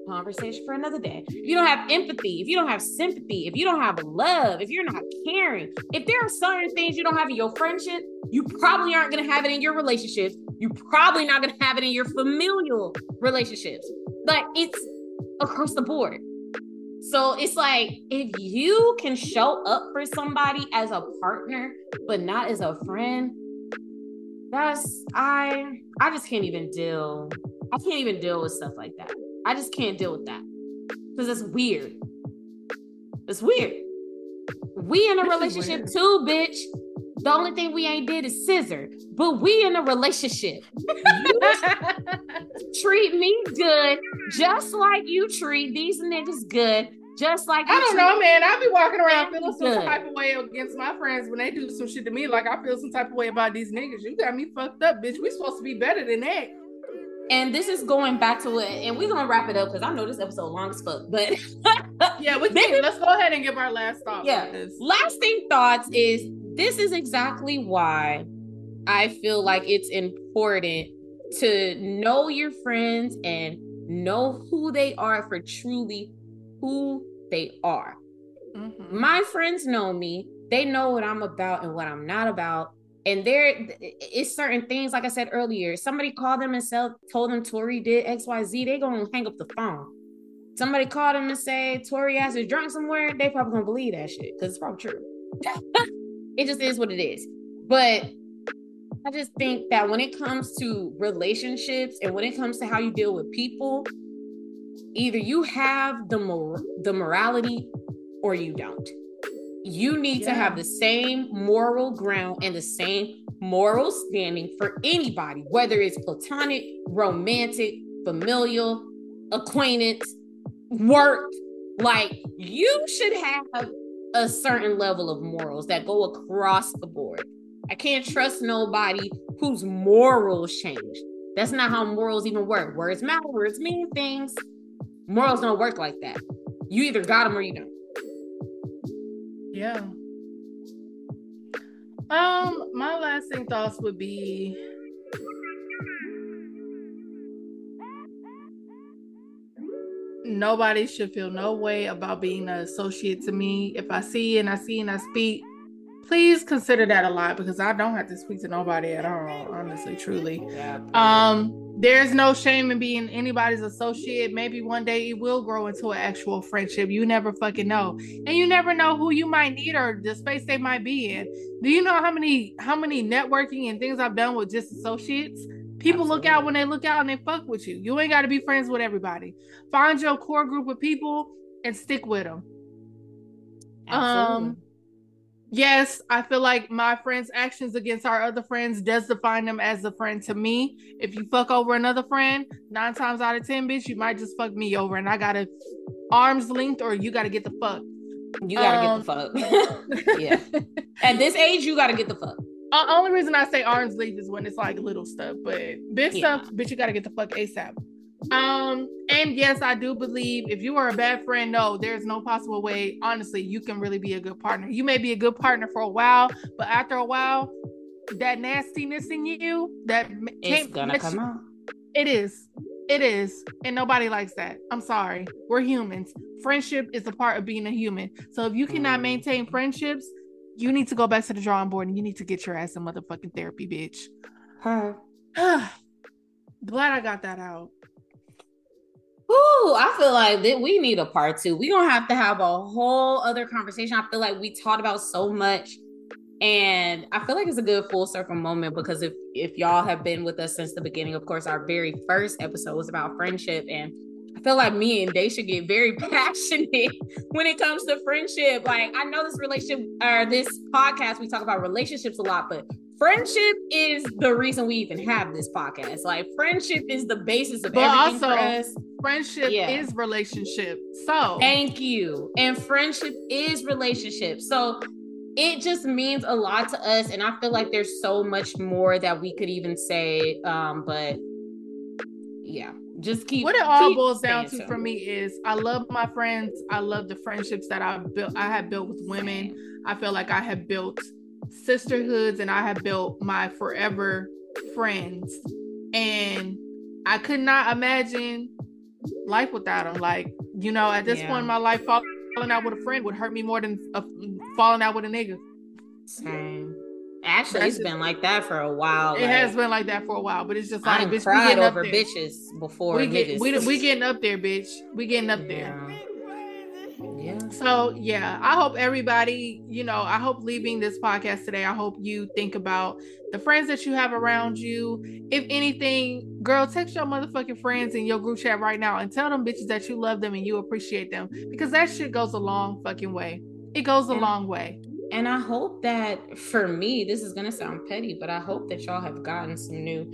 conversation for another day. If you don't have empathy, if you don't have sympathy, if you don't have love, if you're not caring, if there are certain things you don't have in your friendship, you probably aren't going to have it in your relationships. You're probably not going to have it in your familial relationships. But it's across the board. So it's like if you can show up for somebody as a partner, but not as a friend, that's I I just can't even deal. I can't even deal with stuff like that. I just can't deal with that because it's weird. It's weird. We in a relationship too, bitch. The only thing we ain't did is scissor, but we in a relationship. treat me good, just like you treat these niggas good. Just like I don't know, man. I be walking around feeling some good. type of way against my friends when they do some shit to me. Like I feel some type of way about these niggas. You got me fucked up, bitch. We supposed to be better than that. And this is going back to it, and we're gonna wrap it up because I know this episode long as fuck. But yeah, we can. Let's go ahead and give our last thoughts. Yeah, lasting thoughts is this is exactly why I feel like it's important to know your friends and know who they are for truly who they are. Mm-hmm. My friends know me. They know what I'm about and what I'm not about. And there is certain things, like I said earlier, somebody called them and said, told them Tori did XYZ, they gonna hang up the phone. Somebody called them and say Tori ass is drunk somewhere, they probably gonna believe that shit because it's probably true. it just is what it is. But I just think that when it comes to relationships and when it comes to how you deal with people, either you have the mor- the morality or you don't. You need yeah. to have the same moral ground and the same moral standing for anybody, whether it's platonic, romantic, familial, acquaintance, work. Like you should have a certain level of morals that go across the board. I can't trust nobody whose morals change. That's not how morals even work. Words matter, words mean things. Morals don't work like that. You either got them or you don't. Yeah. Um, my lasting thoughts would be nobody should feel no way about being an associate to me. If I see and I see and I speak, please consider that a lot because I don't have to speak to nobody at all, honestly, truly. Um, there's no shame in being anybody's associate. Maybe one day it will grow into an actual friendship. You never fucking know. And you never know who you might need or the space they might be in. Do you know how many how many networking and things I've done with just associates? People Absolutely. look out when they look out and they fuck with you. You ain't got to be friends with everybody. Find your core group of people and stick with them. Absolutely. Um yes, I feel like my friend's actions against our other friends does define them as a friend to me. If you fuck over another friend, nine times out of ten, bitch, you might just fuck me over, and I gotta arms length, or you gotta get the fuck. You gotta um, get the fuck. yeah. At this age, you gotta get the fuck. Uh, only reason I say arms length is when it's like little stuff, but big yeah. stuff, bitch, you gotta get the fuck ASAP. Um, and yes, I do believe if you are a bad friend, no, there's no possible way, honestly, you can really be a good partner. You may be a good partner for a while, but after a while, that nastiness in you that it's gonna come out. It is. It is. And nobody likes that. I'm sorry. We're humans. Friendship is a part of being a human. So if you cannot maintain friendships, you need to go back to the drawing board and you need to get your ass in motherfucking therapy, bitch. Huh. Glad I got that out. Ooh, I feel like that we need a part two. We don't have to have a whole other conversation. I feel like we talked about so much. And I feel like it's a good full circle moment because if if y'all have been with us since the beginning, of course, our very first episode was about friendship. And I feel like me and should get very passionate when it comes to friendship. Like I know this relationship or this podcast, we talk about relationships a lot, but friendship is the reason we even have this podcast. Like friendship is the basis of but everything also, for us friendship yeah. is relationship. So thank you. And friendship is relationship. So it just means a lot to us. And I feel like there's so much more that we could even say. Um, but yeah, just keep what it all boils down to so. for me is I love my friends. I love the friendships that I've built. I have built with women. I feel like I have built sisterhoods and I have built my forever friends. And I could not imagine life without them. Like, you know, at this yeah. point in my life, falling out with a friend would hurt me more than a, falling out with a nigga. Same. Actually, That's it's just, been like that for a while. It like, has been like that for a while, but it's just like I bitch, cried over bitches before. We get we, we getting up there, bitch. We getting up yeah. there. Yeah. So yeah, I hope everybody, you know, I hope leaving this podcast today, I hope you think about the friends that you have around you. If anything, girl, text your motherfucking friends in your group chat right now and tell them bitches that you love them and you appreciate them because that shit goes a long fucking way. It goes a and, long way. And I hope that for me, this is gonna sound petty, but I hope that y'all have gotten some new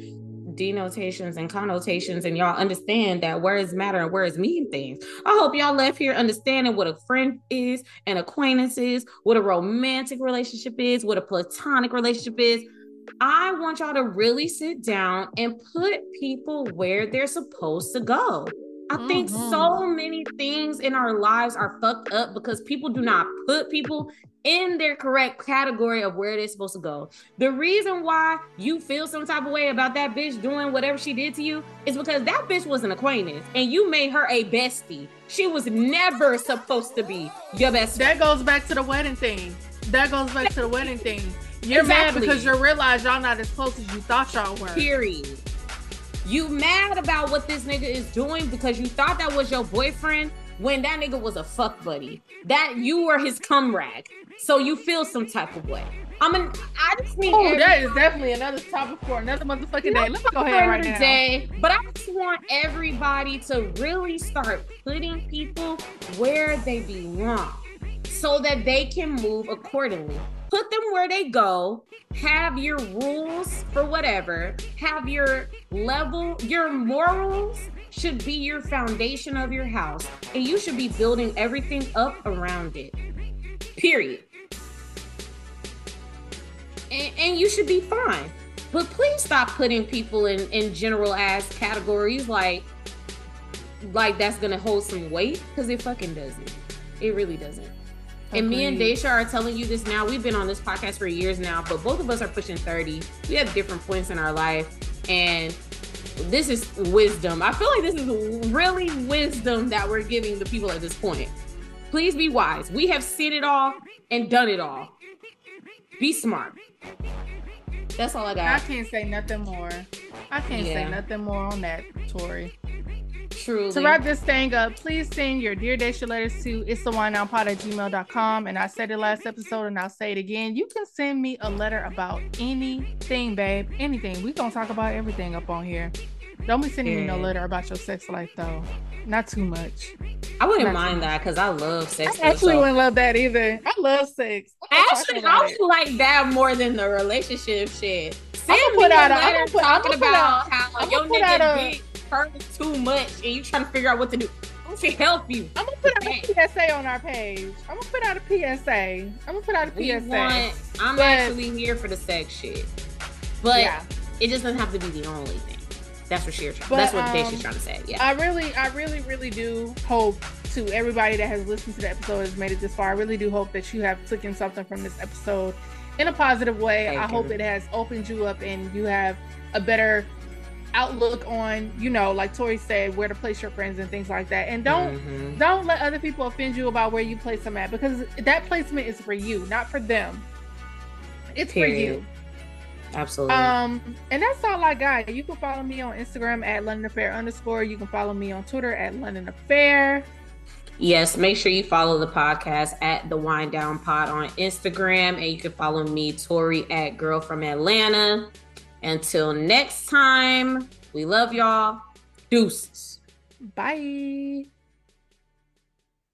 denotations and connotations and y'all understand that words matter and words mean things. I hope y'all left here understanding what a friend is, an acquaintance is, what a romantic relationship is, what a platonic relationship is. I want y'all to really sit down and put people where they're supposed to go. I mm-hmm. think so many things in our lives are fucked up because people do not put people in their correct category of where they're supposed to go. The reason why you feel some type of way about that bitch doing whatever she did to you is because that bitch was an acquaintance and you made her a bestie. She was never supposed to be your best. That goes back to the wedding thing. That goes back to the wedding thing. You're exactly. mad because you realize y'all not as close as you thought y'all were. Period. You mad about what this nigga is doing because you thought that was your boyfriend when that nigga was a fuck buddy. That you were his cum rag. So you feel some type of way. I'm an, I just need. Oh, that is definitely another topic for another motherfucking day. Let's go ahead right now. Day, but I just want everybody to really start putting people where they belong, so that they can move accordingly. Put them where they go. Have your rules for whatever. Have your level, your morals should be your foundation of your house, and you should be building everything up around it. Period. And, and you should be fine. But please stop putting people in, in general ass categories like like that's gonna hold some weight because it fucking doesn't. It really doesn't. And me and Daisha are telling you this now. We've been on this podcast for years now, but both of us are pushing 30. We have different points in our life. And this is wisdom. I feel like this is really wisdom that we're giving the people at this point. Please be wise. We have seen it all and done it all. Be smart. That's all I got. I can't say nothing more. I can't yeah. say nothing more on that, Tori. Truly. To wrap this thing up, please send your Dear Daisha letters to it's the wine at gmail.com. And I said it last episode and I'll say it again. You can send me a letter about anything, babe. Anything. we going to talk about everything up on here. Don't be sending yeah. me no letter about your sex life, though. Not too much. I wouldn't mind that because I love sex. I actually so. wouldn't love that either. I love sex. Actually, I would like that more than the relationship shit. Send I'm gonna put out a letter put, talking about out, how your nigga dick hurts too much and you trying to figure out what to do. I'm gonna help you. I'm gonna put out a PSA on our page. I'm gonna put out a PSA. I'm gonna put out a PSA. Want, I'm but, actually here for the sex shit, but yeah. it just doesn't have to be the only thing. That's what she's trying. That's what um, she's trying to say. Yeah. I really, I really, really do hope to everybody that has listened to the episode has made it this far. I really do hope that you have taken something from this episode in a positive way. Thank I you. hope it has opened you up and you have a better outlook on, you know, like Tori said, where to place your friends and things like that. And don't mm-hmm. don't let other people offend you about where you place them at because that placement is for you, not for them. It's Period. for you. Absolutely. Um, and that's all I got. You can follow me on Instagram at London Affair underscore. You can follow me on Twitter at London Affair. Yes, make sure you follow the podcast at the Wine Down Pod on Instagram, and you can follow me, Tori, at Girl from Atlanta. Until next time, we love y'all. Deuces. Bye.